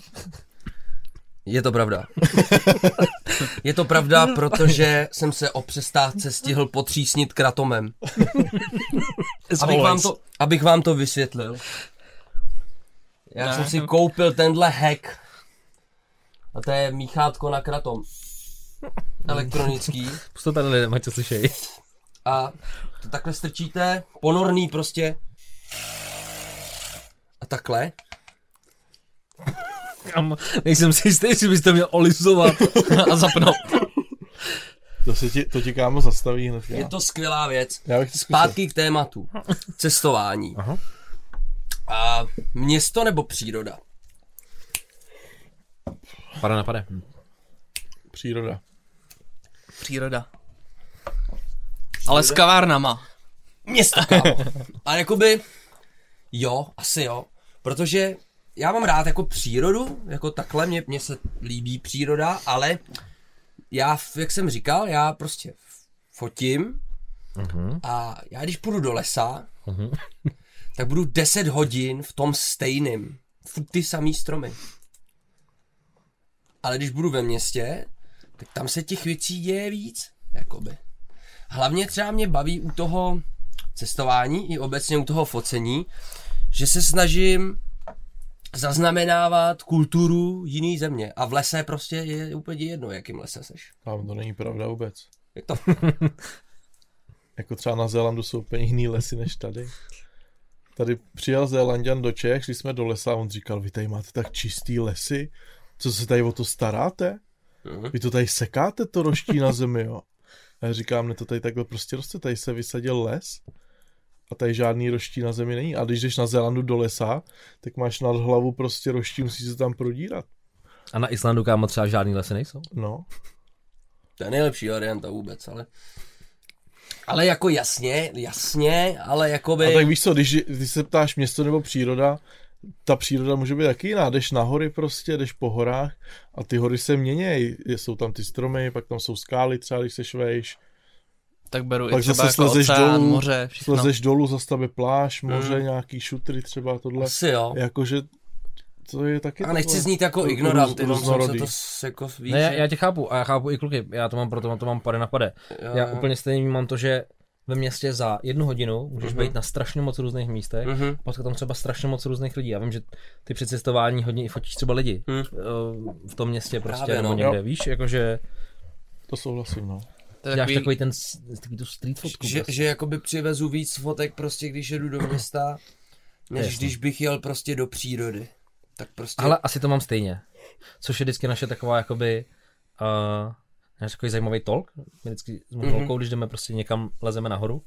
A: Je to pravda. Je to pravda, protože jsem se o přestávce stihl potřísnit kratomem. Abych vám to, abych vám to vysvětlil. Já
C: Ne.
A: jsem si koupil tenhle hack. A to je míchátko na kratom. Elektronický.
D: Pust to tady lidem, ať to slyšejí.
A: A to takhle strčíte, ponorný prostě. A takhle.
D: Kam, nejsem si jistý, jestli byste měl olisovat a zapnout.
B: To, se ti, to ti kámo zastaví hned.
A: Je to skvělá věc.
B: Já bych to.
A: Zpátky k tématu. Cestování.
D: Aha.
A: A město nebo příroda?
D: Pada napade.
B: Příroda.
C: Příroda. Ale s kavárnama.
A: Město, kámo. A jakoby, jo, asi jo. Protože já mám rád jako přírodu, jako takhle, mě, mě se líbí příroda, ale já, jak jsem říkal, já prostě fotím
D: Mhm.
A: a já když půjdu do lesa,
D: Mhm.
A: Tak budu 10 hodin v tom stejným. Furt ty samý stromy. Ale když budu ve městě, tak tam se těch věcí děje víc, jakoby. Hlavně třeba mě baví u toho cestování i obecně u toho focení, že se snažím zaznamenávat kulturu jiný země. A v lese prostě je úplně jedno, jakým lese seš.
B: Kámo, to není pravda vůbec.
A: Jak to?
B: Jako třeba na Zélandu jsou úplně jiný lesy než tady. Tady přijel Zélandian do Čech, šli jsme do lesa a on říkal, vy tady máte tak čistý lesy, co se tady o to staráte?
A: Mhm.
B: Vy to tady sekáte, to roští na zemi, jo? A já říkám, ne, to tady takhle prostě roste, tady se vysadil les a tady žádný roští na zemi není. A když jdeš na Zélandu do lesa, tak máš nad hlavu prostě roští, musíš se tam prodírat.
D: A na Islandu, kámo, třeba žádný lesy nejsou.
B: No,
A: To je nejlepší varianta vůbec, ale... Ale jako jasně, jasně, ale jakoby...
B: A tak víš co, když, když se ptáš město nebo příroda, ta příroda může být taky jiná. Jdeš na hory prostě, jdeš po horách a ty hory se měnějí. Jsou tam ty stromy, pak tam jsou skály třeba, když se švejš.
C: Tak beru
B: Pak
C: i třeba
B: zase
C: jako
B: slezeš
C: oceán,
B: dolů,
C: moře, všechno.
B: Slezeš dolů, zase tam je pláž, moře,
A: Hmm.
B: nějaký šutry třeba tohle.
A: Asi jo.
B: Jakože to je taky
A: A nechci znít jako
B: růz-
A: ignorant, jenom jsem se to jako víš,
D: Ne, já, já tě chápu a já chápu i kluky, já to mám proto, to mám pade na pade.
A: jo,
D: Já
A: jo.
D: úplně stejně vnímám to, že ve městě za jednu hodinu můžeš
A: Mhm.
D: být na strašně moc různých místech,
A: Mhm.
D: potkat tam třeba strašně moc různých lidí. Já vím, že ty při cestování hodně i fotíš třeba lidi eh, v tom městě prostě
A: Právě,
D: nebo
A: no.
D: někde,
B: Jo.
D: víš, jakože
B: To souhlasím, no.
C: To je
D: Děláš
C: takový,
D: takový ten, takový tu street fotku.
A: Že,
D: prostě.
A: že jakoby přivezu víc fotek prostě, když jedu do města, než když bych jel prostě do přírody. Tak prostě...
D: Ale asi to mám stejně. Což je vždycky naše taková jakoby uh, takový zajímavý talk. My vždycky s mou
A: Mhm.
D: holkou, když jdeme prostě někam, lezeme nahoru,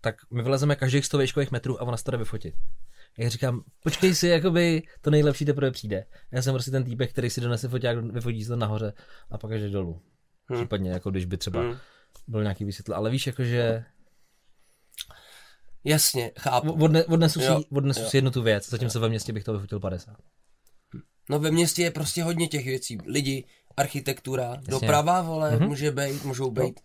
D: tak my vylezeme každých 100 výškových metrů a ona se to jde vyfotit. A já říkám, počkej si, jakoby to nejlepší teprve přijde. Já jsem prostě ten týpek, který si donese foťák, vyfotí se to nahoře a pak jde dolů.
A: Hmm.
D: Případně, jako když by třeba
A: Hmm.
D: byl nějaký vysvětl. Ale víš, jakože
A: Jasně, chápu.
D: odne, odnesu,
A: Jo,
D: si, odnesu
A: jo.
D: si jednu tu věc, zatímco ve městě bych to vyfotil 50.
A: No ve městě je prostě hodně těch věcí. Lidi, architektura, doprava, vole,
D: Mhm.
A: může být, můžou být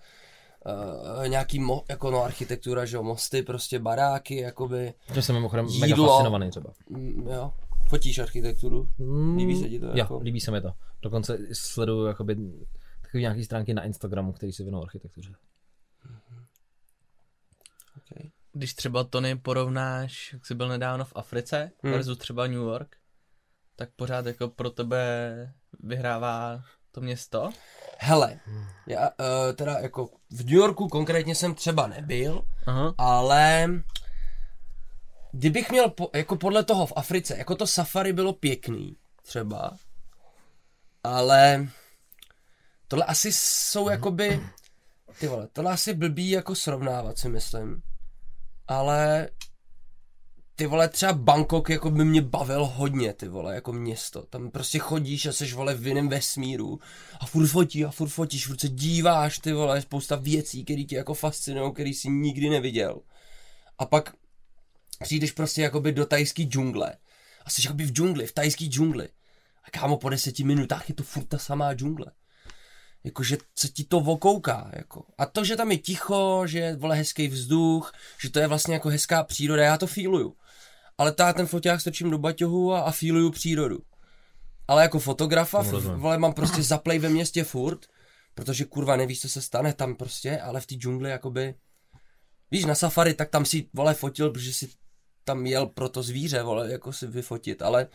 A: uh, nějaký mo, jako no architektura, že jo, mosty, prostě baráky, jakoby,
D: Tím jsem mimochodem mega
A: Jídlo.
D: fascinovaný třeba.
A: mm, jo, fotíš architekturu, líbí se ti to?
D: Jo,
A: Jako?
D: líbí se mi to. Dokonce sleduju jakoby takové nějaké stránky na Instagramu, které se věnují architektuře.
A: Okay.
C: když třeba Tony porovnáš, jak jsi byl nedávno v Africe
A: Hmm.
C: versus třeba New York, tak pořád jako pro tebe vyhrává to město.
A: Hele, já uh, teda jako v New Yorku konkrétně jsem třeba nebyl,
C: Aha.
A: ale kdybych měl po, jako podle toho v Africe, jako to safari bylo pěkný třeba, ale tohle asi jsou jakoby, ty vole, tohle asi blbý jako srovnávat si myslím, ale ty vole, třeba Bangkok jako by mě bavil hodně, ty vole, jako město. Tam prostě chodíš a seš, vole, v jiném vesmíru a furt fotí a furt fotíš, furt se díváš, ty vole, spousta věcí, které tě jako fascinují, který jsi nikdy neviděl. A pak přijdeš prostě jakoby do tajský džungle a jsi jakoby v džungli, v tajský džungli. A kámo, po deseti minutách je to furt ta samá džungle. Jakože se ti to vokouká, jako. A to, že tam je ticho, že je, vole, hezký vzduch, že to je vlastně jako hezká příroda, já to feeluju. Ale ta ten foťák strčím do baťohu a, a feeluju přírodu. Ale jako fotografa, f-
D: rozumím.
A: vole, mám prostě zaplej ve městě furt, protože kurva nevíš, co se stane tam prostě, ale v té džungli jakoby, víš, na safari, tak tam si, vole, fotil, protože si tam jel pro to zvíře, vole, jako si vyfotit, ale,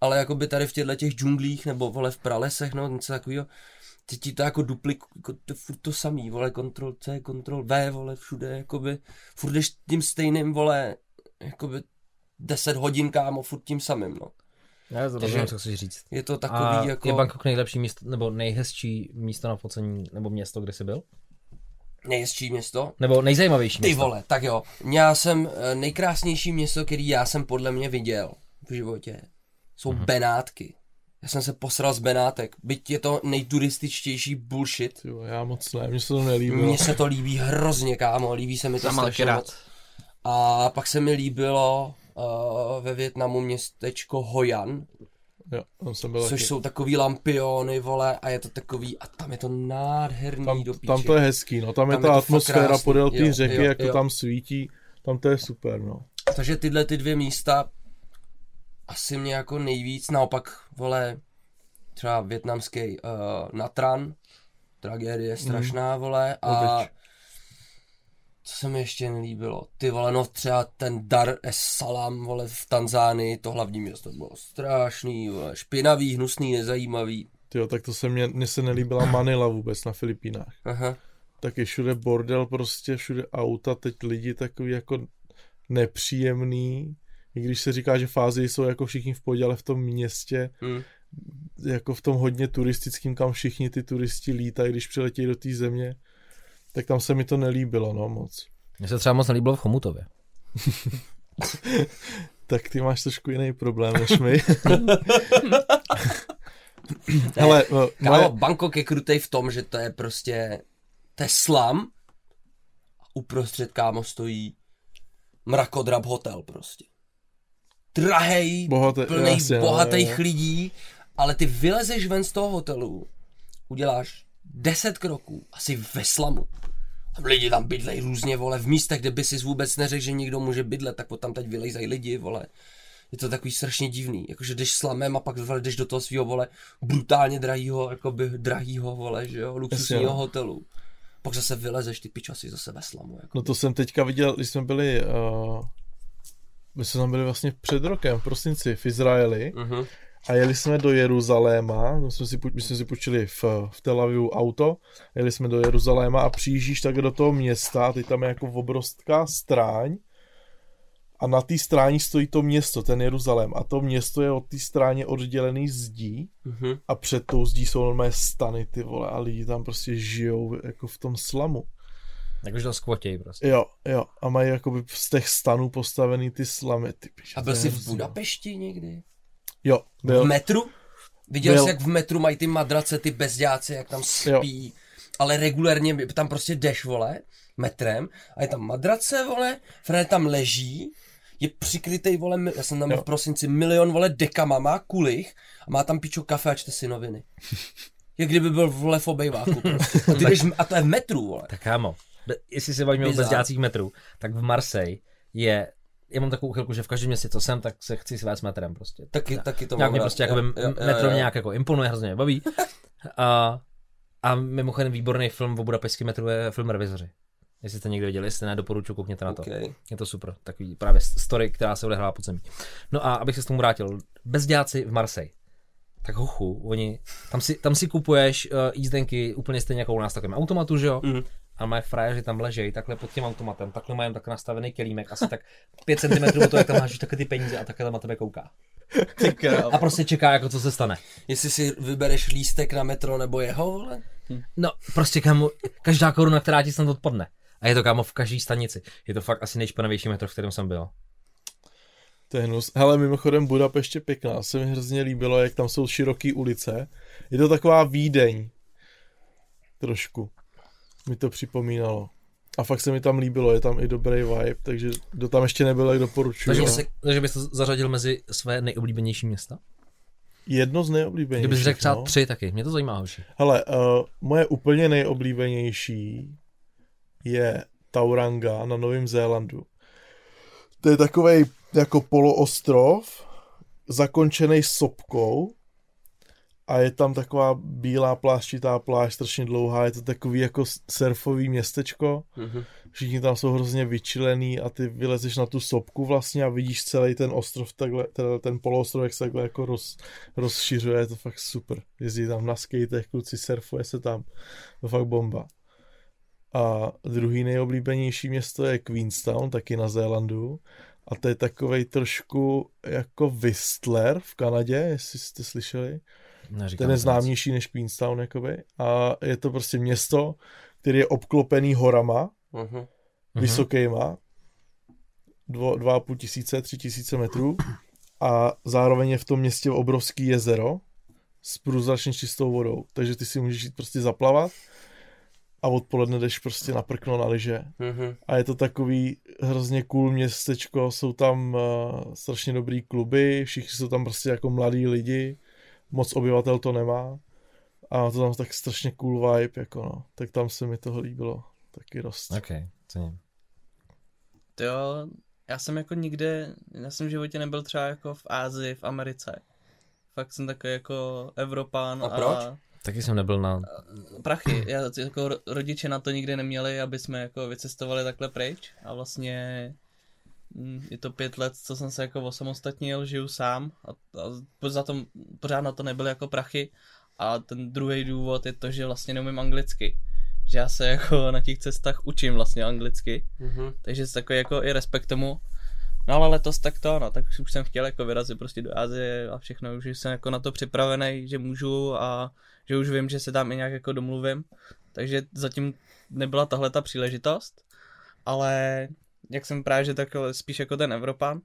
A: ale jakoby tady v těchto těch džunglích, nebo vole v pralesech, no, něco takového, ty ti to jako duplik, jako to furt to samý, vole, kontrol C, kontrol V, vole, všude, jakoby, furt jdeš tím stejným, vole, jakoby 10 hodin, kámo, furt tím samým, no.
D: Já to
A: Takže-
D: rozumím, co chceš říct.
A: Je to takový,
D: A
A: jako...
D: je Bangkok nejlepší místo, nebo nejhezčí místo na focení, nebo město, kde jsi byl?
A: Nejhezčí město?
D: Nebo nejzajímavější
A: Ty
D: město?
A: vole, tak jo. Já jsem eh, nejkrásnější město, který já jsem podle mě viděl v životě. Jsou
D: Mhm.
A: Benátky. Já jsem se posral z Benátek. Byť je to nejturističtější bullshit.
B: Vole, já moc ne, mně se to nelíbilo.
A: Mně se to líbí hrozně, kámo. Líbí se mi to strašně moc. A pak se mi líbilo uh, ve Větnamu městečko Hoyan,
B: Jo, tam jsem byl
A: což
B: taky.
A: jsou takový lampiony, vole, a je to takový, a tam je to nádherný
B: Tam,
A: do píči.
B: tam to je hezký, no, tam,
A: Tam
B: je
A: je
B: ta
A: to fakt
B: atmosféra
A: krásný.
B: podél té řeky,
A: jo,
B: jak to
A: jo.
B: tam svítí, tam to je super, no.
A: Takže tyhle ty dvě místa asi mě jako nejvíc, naopak, vole, třeba větnamský uh, Natran, tragédie strašná, vole, a
B: Obyč.
A: Co se mi ještě nelíbilo, ty vole, no třeba ten Dar es Salaam, vole, v Tanzánii, to hlavní město bylo strašný, vole, špinavý, hnusný, nezajímavý,
B: Tyjo, tak to se mě, mně se nelíbila Manila vůbec na Filipínách.
A: aha,
B: Tak je všude bordel, prostě všude auta, teď lidi takový jako nepříjemný. I když se říká, že fázy jsou jako všichni v pohodě, ale v tom městě,
A: hm.
B: jako v tom hodně turistickým, kam všichni ty turisti lítají, když přiletějí do té země, tak tam se mi to nelíbilo, no moc.
D: Mně se třeba moc nelíbilo v Chomutově.
B: Tak ty máš trošku jiný problém než my. Hele, no,
A: Kámo,
B: moje,
A: Bangkok je krutej v tom, že to je prostě, to je slam a uprostřed, kámo, stojí mrakodrap hotel prostě. Drahej,
B: Bohaté-
A: plný
B: jasně, no,
A: bohatých
B: jo.
A: lidí, ale ty vylezeš ven z toho hotelu, uděláš 10 kroků, asi ve slamu. A lidi tam bydlejí různě, vole, v místech, kde by si vůbec neřekl, že někdo může bydlet, tak tam teď vylejzají lidi, vole. Je to takový strašně divný, jakože jdeš slamem a pak vole, jdeš do toho svého, vole, brutálně drahýho, jakoby drahýho, vole, že jo, luxusního
B: no.
A: hotelu. Pak zase vylezeš ty pičasy zase ve slamu, jako.
B: no to jsem teďka viděl, když jsme byli, uh, my jsme tam byli vlastně před rokem, v prosinci, v Izraeli
A: Mhm.
B: A jeli jsme do Jeruzaléma, my jsme si, my jsme si počili v, v Tel Avivu auto, jeli jsme do Jeruzaléma a přijíždíš tak do toho města, ty tam je jako obrovská stráň a na té stráni stojí to město, ten Jeruzalém a to město je od té stráně oddělený zdí
A: Mhm.
B: a před tou zdí jsou normálně stany ty vole a lidi tam prostě žijou jako v tom slamu.
D: Jakože to skvotěj prostě.
B: Jo, jo, a mají jakoby z těch stanů postavený ty slamy. Ty
A: A byl jsi v
B: hrozný.
A: Budapešti někdy?
B: Jo,
A: V
B: byl.
A: metru? Viděl
B: Byl.
A: jsi, jak v metru mají ty madrace, ty bezděláci, jak tam spí. Ale regulérně tam prostě jdeš, vole, metrem a je tam madrace, vole, Fred tam leží, je přikrytej, vole, já jsem tam byl
B: Jo.
A: v prosinci, milion, vole, dekama, má kulich a má tam pičo kafe a čte si noviny. Jak kdyby byl, vole, v obejváku. Prostě. A, ty jdeš, a to je v metru, vole.
D: Tak kámo, jestli se bavíme o
A: Bizar.
D: bezdělácích metrů, tak v Marseille je, já mám takovou chvilku, že v každém městě, co jsem, tak se chci svést metrem prostě.
A: Taky, taky to
D: Nějak
A: mám
D: mě
A: rád.
D: prostě jakoby
A: jo, jo,
D: metro mě nějak jako imponuje, hrozně mě baví. A, a mimochodem výborný film o budapešském metru je film Revizoři. Jestli jste někdo viděli, jestli ne, doporučuji, koukněte na to.
A: Okay.
D: Je to super, takový právě story, která se odehrává pod zemí. No a abych se s tomu vrátil, bezděláci v Marseille. Tak hochu, oni, tam si, tam si kupuješ uh, jízdenky úplně stejně jako u nás takovým automatu, že jo?
A: Mhm.
D: A mají frajeři tam ležejí takhle pod tím automatem, takhle mají tak nastavený kelímek, asi tak 5 cm od toho, jak tam hážeš takhle ty peníze a takhle tam na tebe kouká. A prostě čeká, jako co se stane.
A: Jestli si vybereš lístek na metro nebo jeho, vole?
D: No, prostě kámo, každá koruna, která ti snad odpadne. A je to kámo v každé stanici. Je to fakt asi nejšpinavější metro, v kterém jsem byl.
B: To je hnus. Hele, mimochodem Budapešť je pěkná. Se mi hrozně líbilo, jak tam jsou široké ulice. Je to taková Vídeň. Trošku. Mi to připomínalo. A fakt se mi tam líbilo, je tam i dobrý vibe, takže kdo tam ještě nebyl, tak doporučuji.
D: Takže,
B: no.
A: se-
D: takže bys to zařadil mezi své nejoblíbenější města?
B: Jedno z nejoblíbenějších.
D: Kdybys řekl třeba
B: no.
D: tři taky, mě to zajímá, hoši.
B: Hele, uh, moje úplně nejoblíbenější je Tauranga na Novém Zélandu. To je takový jako poloostrov, zakončený sopkou a je tam taková bílá plášťitá pláž, strašně dlouhá, je to takový jako surfový městečko,
A: Mhm.
B: všichni tam jsou hrozně vyčilený a ty vylezeš na tu sopku vlastně a vidíš celý ten ostrov, takhle, teda ten poloostrov, jak se takhle jako roz, rozšiřuje, je to fakt super. Jezdí tam na skatech, kluci surfuje se tam, to fakt bomba. A druhý nejoblíbenější město je Queenstown, taky na Zélandu. A to je takovej trošku jako Whistler v Kanadě, jestli jste slyšeli.
D: Neříkám
B: Ten je známější než Queenstown, jakoby. A je to prostě město, které je obklopený horama,
A: Mhm.
D: Mhm.
B: vysokýma, dvo, dva a půl tisíce, tři tisíce metrů a zároveň je v tom městě obrovský jezero s průzračně čistou vodou, takže ty si můžeš jít prostě zaplavat a odpoledne jdeš prostě na prkno na lyže
A: Mhm.
B: a je to takový hrozně cool městečko, jsou tam uh, strašně dobrý kluby, všichni jsou tam prostě jako mladí lidi, moc obyvatel to nemá a to tam tak strašně cool vibe, jako no, tak tam se mi toho líbilo taky dost.
D: Ok, cením.
C: To jo, já jsem jako nikde, já jsem v životě nebyl třeba jako v Ázii, v Americe. Fakt jsem takový jako Evropán
A: A proč?
D: Taky jsem nebyl na...
C: prachy. Já, jako ro- rodiče na to nikdy neměli, aby jsme jako vycestovali takhle pryč a vlastně je to pět let, co jsem se jako osamostatnil, žiju sám a, a za to pořád na to nebyly jako prachy a ten druhý důvod je to, že vlastně neumím anglicky. Že já se jako na těch cestách učím vlastně anglicky,
A: Mhm.
C: takže se takový jako i respekt tomu. No ale letos tak to, no, tak už jsem chtěl jako vyrazit prostě do Asie a všechno, už jsem jako na to připravený, že můžu a že už vím, že se tam i nějak jako domluvím. Takže zatím nebyla tahle ta příležitost, ale jak jsem právě, že tak spíš jako ten Evropan,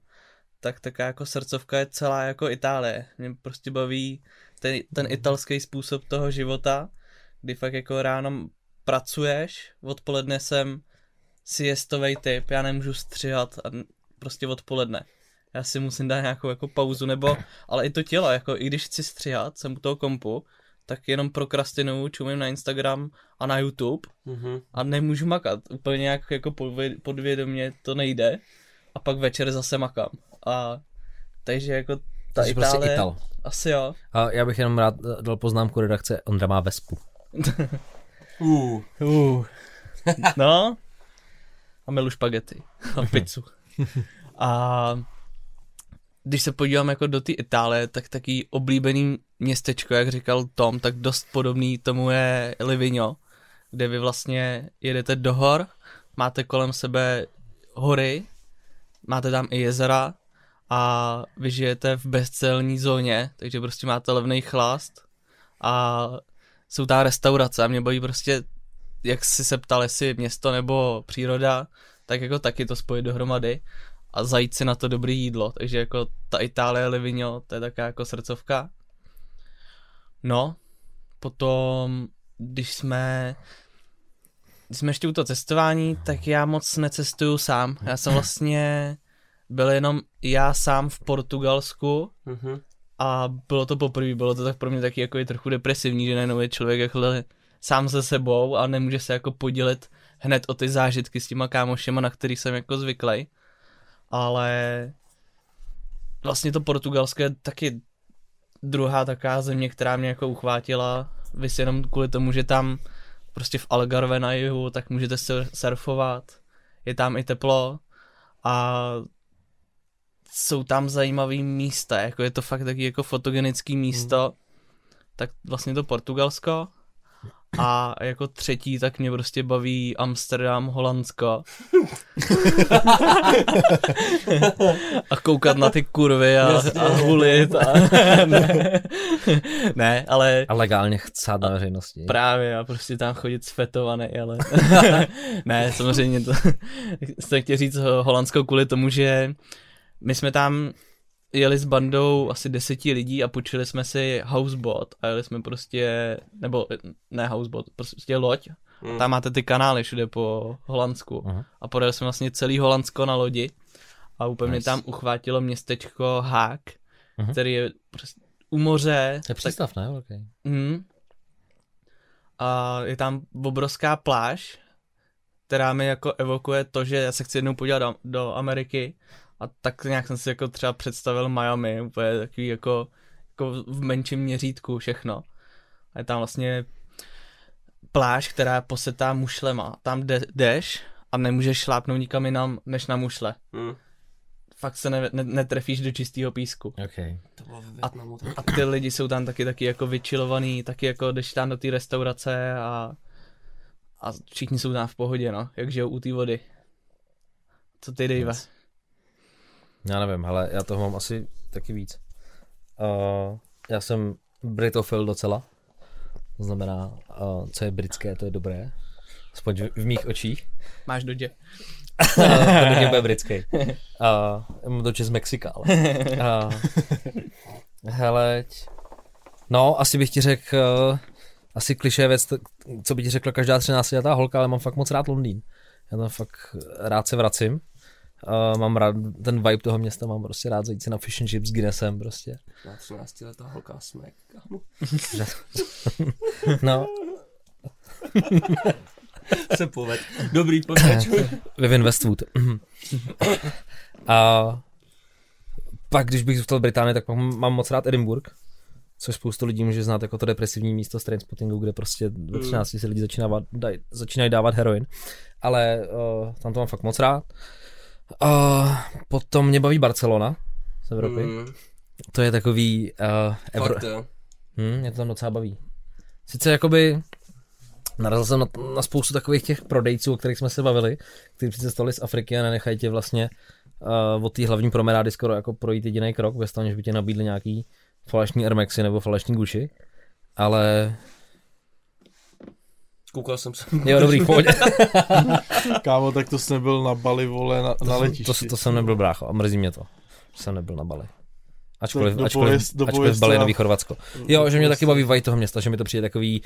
C: tak taká jako srdcovka je celá jako Itálie. Mě prostě baví ten, ten italský způsob toho života, kdy fakt jako ráno pracuješ, odpoledne jsem siestovej typ, já nemůžu střihat a prostě odpoledne. Já si musím dát nějakou jako pauzu, nebo, ale i to tělo, jako i když chci střihat, jsem u toho kompu, tak jenom prokrastinuju, čumím na Instagram a na YouTube
A: Mhm.
C: a nemůžu makat. Úplně nějak jako podvě- podvědomě to nejde a pak večer zase makám. A takže jako ta
D: jsi prostě
C: Itálie,
D: Ital.
C: asi jo.
D: A já bych jenom rád dal poznámku redakce, Ondra má vespu.
A: Uh.
C: Uh. No. A milu špagety. A pizzu. A když se podívám jako do té Itálie, tak taký oblíbený městečko, jak říkal Tom, tak dost podobný tomu je Livigno, kde vy vlastně jedete do hor, máte kolem sebe hory, máte tam i jezera a vy žijete v bezcelní zóně, takže prostě máte levný chlast a jsou tam restaurace a mě baví prostě, jak si se ptal, jestli město nebo příroda, tak jako taky to spojit dohromady a zajít si na to dobré jídlo, takže jako ta Itálie Livigno, to je taková jako srdcovka. No, potom, když jsme když jsme ještě u toho cestování, tak já moc necestuju sám. Já jsem vlastně byl jenom já sám v Portugalsku
A: Mhm.
C: a bylo to poprvé, bylo to tak pro mě taky jako je trochu depresivní, že najednou je člověk jako sám se sebou a nemůže se jako podělit hned o ty zážitky s těma kámošema, na který jsem jako zvyklý. Ale vlastně to Portugalské je taky druhá taková země, která mě jako uchvátila, vys jenom kvůli tomu, že tam prostě v Algarve na jihu, tak můžete sur- surfovat, je tam i teplo a jsou tam zajímavý místa, jako je to fakt taky jako fotogenický místo, tak vlastně to Portugalsko a jako třetí tak mě prostě baví Amsterdam, Holandsko. a koukat na ty kurvy a, a hulit. A... ne, ne, ale
D: A legálně chcát na veřejnosti.
C: Právě a prostě tam chodit sfetovaný, ale ne, samozřejmě to jsem chtěl říct Holandsko kvůli tomu, že my jsme tam jeli s bandou asi deseti lidí a půjčili jsme si houseboat a jeli jsme prostě, nebo ne houseboat, prostě loď.
A: Mm.
C: Tam máte ty kanály všude po Holandsku
D: Aha.
C: a podjeli jsme vlastně celý Holandsko na lodi a úplně mě
D: Nice.
C: tam uchvátilo městečko Haag,
D: Mhm.
C: který je prostě u moře.
D: To je přístav, ne? Okay.
C: Mm. A je tam obrovská pláž, která mi jako evokuje to, že já se chci jednou podívat do, do Ameriky a tak nějak jsem si jako třeba představil Miami, úplně takový jako, jako v menším měřítku všechno. A je tam vlastně pláž, která je posetá mušlema. Tam jde, jdeš a nemůžeš šlápnout nikam jinam, než na mušle.
A: Mm.
C: Fakt se ne, ne, netrefíš do čistého písku.
D: okay.
A: Tak-
C: A ty lidi jsou tam taky taky jako vyčilovaný, taky jako jdeš tam do té restaurace a, a všichni jsou tam v pohodě, no, jak žijou u té vody. Co ty, Dave?
D: Já nevím, ale já toho mám asi taky víc. Uh, já jsem Britofil docela. To znamená, uh, co je britské, to je dobré. Aspoň v, v mých očích.
C: Máš dodě.
D: Uh, to úplně britský. Uh, já mám doče z Mexika, ale. Uh, heleď. No, asi bych ti řekl, uh, asi kliše věc, co by ti řekla každá 13 letá holka, ale mám fakt moc rád Londýn. Já tam fakt rád se vracím. Uh, mám rád ten vibe toho města, mám prostě rád zajít si na fish and chips s Guinnessem prostě.
A: Na 13 letá holka smek. kámo.
D: No,
A: Se poved. Dobrý, pokračuj.
D: Vivian Westwood. A pak, když bych zůstal v Británii, tak mám moc rád Edinburgh, což spoustu lidí může znát jako to depresivní místo z Trainspottingu, kde prostě ve 13 si lidi začínají, daj, začínají dávat heroin. Ale uh, tam to mám fakt moc rád. Uh, potom mě baví Barcelona z Evropy. Mm. To je takový uh, Evro...
A: fakt jo.
D: Hmm, mě to tam docela baví. Sice jakoby narazil jsem na, na spoustu takových těch prodejců, o kterých jsme se bavili, kteří přicestovali z Afriky a nenechají tě vlastně uh, od té hlavní promenády skoro jako projít jediný krok, bez toho, než by tě nabídli nějaký falešní Air Maxy nebo falešní Gucci. Ale
A: Koukal jsem se.
D: jo, dobrý, pohodě.
B: Kámo, tak to jsi nebyl na Bali, vole, na, na
D: to,
B: letišti.
D: to, jsem nebyl brácho a mrzí mě to, že jsem nebyl na Bali. Ačkoliv,
B: Do-
D: ačkoliv,
B: dopověz
D: ačkoliv Bali je
B: teda-
D: nový Chorvatsko. Jo, že mě taky
B: to.
D: baví vibe toho města, že mi to přijde takový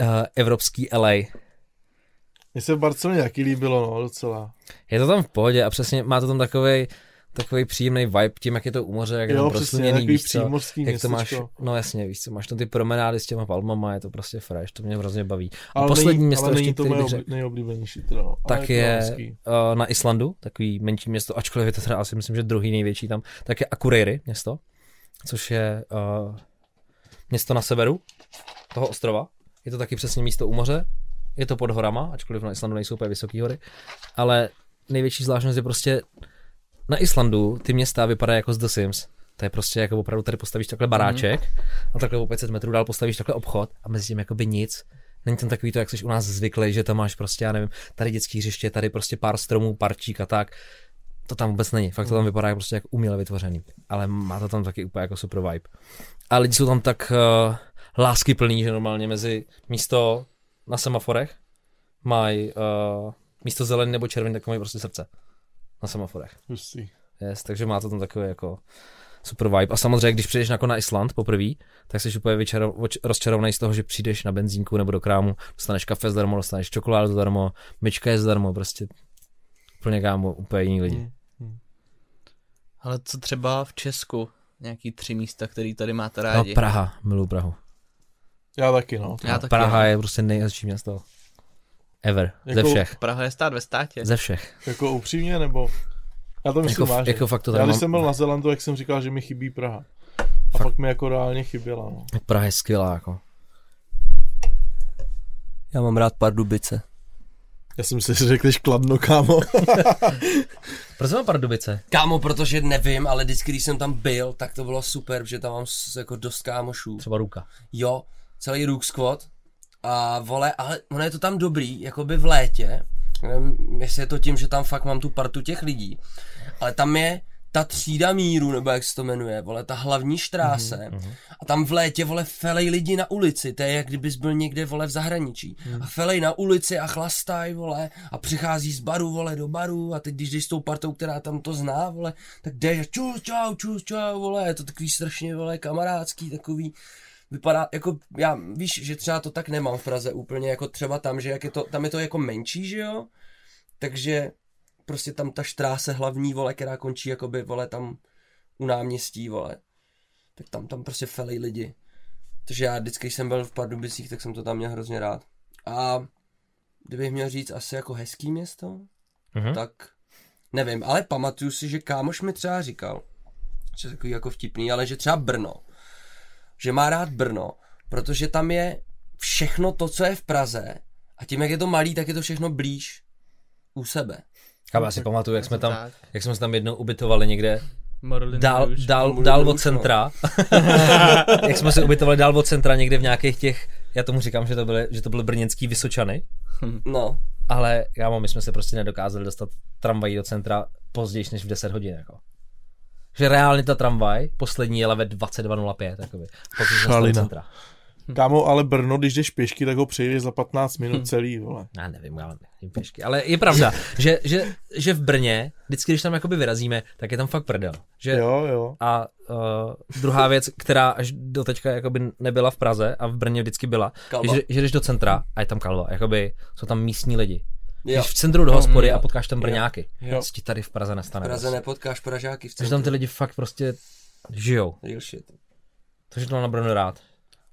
D: uh, evropský LA.
B: Mně se v Barceloně taky líbilo, no, docela.
D: Je to tam v pohodě a přesně má to tam takový takový příjemný vibe tím, jak je to u moře, jak je
B: přesně,
D: prosluněný, víš co, jak to máš,
B: městečko.
D: no jasně, víš co, máš tam ty promenády s těma palmama, je to prostě fresh, to mě hrozně baví. A
B: Ale
D: poslední
B: není,
D: město
B: ale
D: ještě,
B: to
D: který bych řekl,
B: nejoblíbenější, teda, no.
D: Tak
B: to
D: je
B: hezký.
D: uh, na Islandu, takový menší město, ačkoliv je to teda asi myslím, že druhý největší tam, tak je Akureyri město, což je uh, město na severu toho ostrova. Je to taky přesně místo u moře, je to pod horama, ačkoliv na Islandu nejsou úplně vysoké hory, ale největší zvláštnost je prostě na Islandu ty města vypadají jako z The Sims. To je prostě jako opravdu tady postavíš takhle baráček a takhle o 500 metrů dál postavíš takhle obchod a mezi tím jakoby nic. Není tam takový to, jak jsi u nás zvyklý, že tam máš prostě, já nevím, tady dětský hřiště, tady prostě pár stromů, parčík a tak. To tam vůbec není. Fakt to tam vypadá jako prostě jak uměle vytvořený. Ale má to tam taky úplně jako super vibe. A lidi jsou tam tak uh, lásky plný, že normálně mezi místo na semaforech mají uh, místo zelený nebo červený, tak mají prostě srdce na semaforech.
B: Hustý.
D: Yes, takže má to tam takový jako super vibe. A samozřejmě, když přijdeš jako na Island poprvé, tak jsi úplně rozčarovaný z toho, že přijdeš na benzínku nebo do krámu, dostaneš kafe zdarma, dostaneš čokoládu zdarma, myčka je zdarma, prostě úplně kámo, úplně jiný lidi.
B: Hmm.
C: Ale co třeba v Česku? Nějaký tři místa, který tady máte
D: No,
C: rádi.
D: Praha, miluji Prahu.
B: Já taky, no.
C: Já taky.
D: Praha
C: jo.
D: je prostě nejhezčí město. Ever. Ze
B: Jako-
D: všech.
C: Praha je stát ve státě.
D: Ze všech.
B: Jako upřímně, nebo... Já to myslím
D: Jako,
B: vážně.
D: jako fakt to
B: Já
D: tady
B: když
D: mám...
B: jsem byl na Zelandu, jak jsem říkal, že mi chybí Praha. A
D: Fakt.
B: fakt mi jako reálně chyběla, no.
D: Praha je skvělá, jako.
A: Já mám rád Pardubice.
B: Já jsem si řekl, kladno, kámo.
D: Proč mám Pardubice?
A: Kámo, protože nevím, ale vždycky, když jsem tam byl, tak to bylo super, že tam mám jako dost kámošů.
D: Třeba Ruka.
A: Jo, celý Rook Squad. A vole, ale ono je to tam dobrý, jakoby v létě. Nevím, jestli je to tím, že tam fakt mám tu partu těch lidí. Ale tam je ta třída míru, nebo jak se to jmenuje, vole, ta hlavní štráse. Mm-hmm. A tam v létě, vole, felej lidi na ulici. To je, jak kdybys byl někde, vole, v zahraničí. Mm. A felej na ulici a chlastaj, vole, a přichází z baru, vole, do baru. A teď, když jdeš s tou partou, která tam to zná, vole, tak jdeš a čus, čau, čus, čau, vole, je to takový strašně, vole, kamarádský, takový, vypadá, jako já, víš, že třeba to tak nemám v Praze úplně, jako třeba tam, že jak je to, tam je to jako menší, že jo, takže prostě tam ta štráse hlavní, vole, která končí jakoby, vole, tam u náměstí, vole, tak tam, tam prostě felej lidi. Takže já vždycky, když jsem byl v Pardubicích, tak jsem to tam měl hrozně rád. A kdybych měl říct asi jako hezký město,
D: Mhm.
A: tak nevím, ale pamatuju si, že kámoš mi třeba říkal, že je takový jako vtipný, ale že třeba Brno, že má rád Brno, protože tam je všechno to, co je v Praze a tím, jak je to malý, tak je to všechno blíž u sebe.
D: Kámo, já si pamatuju, jak jsme tam, jak jsme se tam jednou ubytovali někde
C: Morlin
D: dál,
C: Rouge.
D: dál, dál od
A: no.
D: centra. jak jsme se ubytovali dál od centra někde v nějakých těch, já tomu říkám, že to byly, že to byly brněnský Vysočany,
A: No,
D: ale já my jsme se prostě nedokázali dostat tramvají do centra později než v 10 hodin. Jako. Že reálně ta tramvaj poslední jela ve 22.05. Jakoby, pokud jsme z toho
B: Šalina.
D: centra.
B: Kámo, ale Brno, když jdeš pěšky, tak ho přejdeš za 15 minut celý, vole.
D: Já nevím, já nevím pěšky. Ale je pravda, že, že, že v Brně, vždycky, když tam jakoby vyrazíme, tak je tam fakt prdel. Že
B: Jo, jo.
D: A uh, druhá věc, která až do teďka jakoby nebyla v Praze a v Brně vždycky byla,
A: Kalba.
D: je, že, že jdeš do centra a je tam kalva. Jakoby jsou tam místní lidi.
A: Jo.
D: Jdeš v centru do hospody
A: jo.
D: a potkáš tam Brňáky.
B: Jo.
D: Co ti tady v Praze
A: V
D: nestane.
A: Praze nepotkáš Pražáky v
D: Takže tam ty
A: centru.
D: lidi fakt prostě žijou.
A: Real shit.
D: Takže to mám na Brno rád.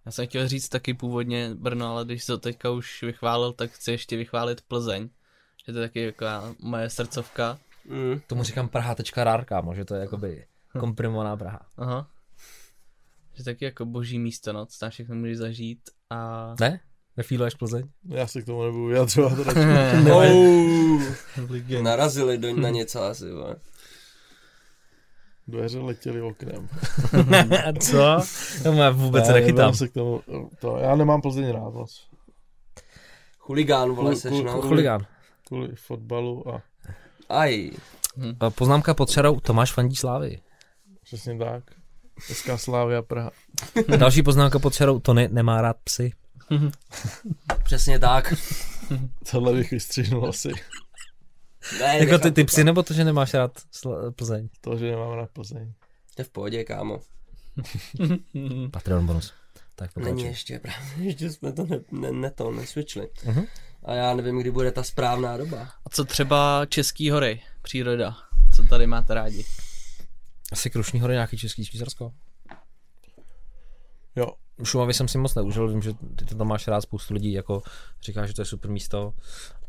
C: Já jsem chtěl říct taky původně Brno, ale když to teďka už vychválil, tak chci ještě vychválit Plzeň. Že to je taky jako moje srdcovka.
A: Mm.
D: Tomu říkám Praha.rar, kámo, že to je jakoby komprimovaná Praha.
C: Aha. Že taky jako boží místo, no, co tam všechno můžeš zažít a...
D: Ne? Nefíluješ Plzeň?
B: Já se k tomu nebudu vyjadřovat radši.
A: Oh, narazili do, na něco asi, vole.
B: Dveře letěly oknem.
D: Co? To já vůbec
B: Ne,
D: nechytám.
B: Se k tomu, to, já nemám Plzeň rád moc.
A: Chuligán, vole, seš, no.
D: Chuligán.
B: Kvůli fotbalu a
A: Aj.
D: Eh, Poznámka pod čarou Tomáš fandí slávy.
B: přesně tak. Dneska Slávia Praha.
D: Další poznámka pod čarou Tony nemá rád psy.
A: Přesně tak.
B: Tohle bych vystřihnul asi.
A: Ne,
D: Jako ty, ty psy nebo to, že nemáš rád sl- Plzeň?
B: To, že nemám rád Plzeň.
A: To je v pohodě, kámo.
D: Patreon bonus. Tak
A: Není
D: pokračuj.
A: ještě, právě, ještě jsme to ne, ne, ne to, nesvičli.
D: Mhm.
A: A já nevím, kdy bude ta správná doba.
C: A co třeba Český hory, příroda? Co tady máte rádi?
D: Asi Krušní hory, nějaký český Švýcarsko.
B: Jo,
D: Šumavy jsem si moc neužil, vím, že ty to tam máš rád, spoustu lidí jako říká, že to je super místo.